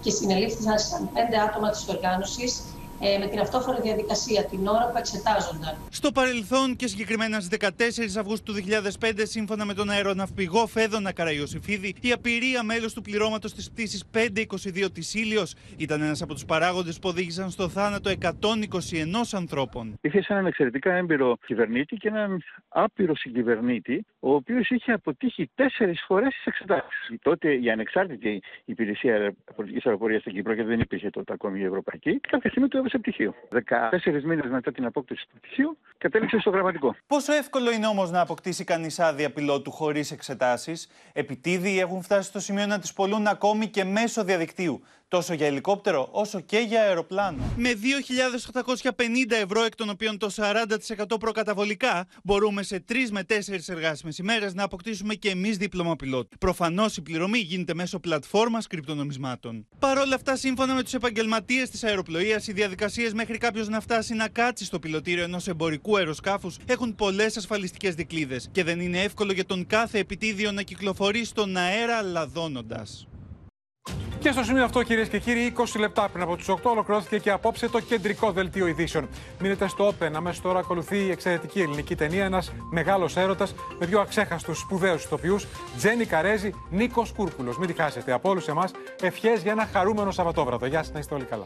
και συνελήφθησαν πέντε άτομα της οργάνωσης ε, με την αυτόφορη διαδικασία την ώρα που εξετάζονταν. Στο παρελθόν και συγκεκριμένα στις 14 Αυγούστου του 2005, σύμφωνα με τον αεροναυπηγό Φέδωνα Καραϊοσифίδη, η απειρία μέλο του πληρώματος της πτήσης 522 της Ήλιος ήταν ένας από τους παράγοντες που οδήγησαν στο θάνατο 121 ανθρώπων. Είχε έναν εξαιρετικά έμπειρο κυβερνήτη και έναν άπειρο συγκυβερνήτη, ο οποίος είχε αποτύχει τέσσερις φορές τις εξετάσεις. Τότε η ανεξάρτητη υπηρεσία πολιτικής αεροπορίας στην Κύπρο, και δεν υπήρχε τότε ακόμη η Ευρωπαϊκή, κάποια στιγμή του σε πτυχίο. 14 μήνες μετά την απόκτηση του πτυχίου, κατέληξε στο γραμματικό. Πόσο εύκολο είναι όμως να αποκτήσει κανείς άδεια πιλότου χωρίς εξετάσεις; Επιτίδιοι έχουν φτάσει στο σημείο να τις πολλούν ακόμη και μέσω διαδικτύου τόσο για ελικόπτερο όσο και για αεροπλάνο. Με 2.850 ευρώ, εκ των οποίων το 40% προκαταβολικά, μπορούμε σε 3 με 4 εργάσιμες ημέρες να αποκτήσουμε και εμείς δίπλωμα πιλότου. Προφανώς η πληρωμή γίνεται μέσω πλατφόρμας κρυπτονομισμάτων. Παρ' όλα αυτά, σύμφωνα με τους επαγγελματίες της αεροπλοείας, οι διαδικασίες μέχρι κάποιος να φτάσει να κάτσει στο πιλωτήριο ενός εμπορικού αεροσκάφους έχουν πολλές ασφαλιστικές δικλείδε και δεν είναι εύκολο για τον κάθε επιτίδιο να κυκλοφορεί στον αέρα λαδώνοντας. Και στο σημείο αυτό, κυρίες και κύριοι, 20 λεπτά πριν από του 8 ολοκληρώθηκε και απόψε το κεντρικό δελτίο ειδήσεων. Μείνετε στο Open. Αμέσως τώρα ακολουθεί η εξαιρετική ελληνική ταινία. Ένας μεγάλος έρωτας με δύο αξέχαστους σπουδαίους ηθοποιούς, Τζένι Καρέζη, Νίκος Κούρκουλος. Μην τη χάσετε από όλους εμάς. Ευχές για ένα χαρούμενο Σαββατόβραδο. Γεια σας, να είστε όλοι καλά.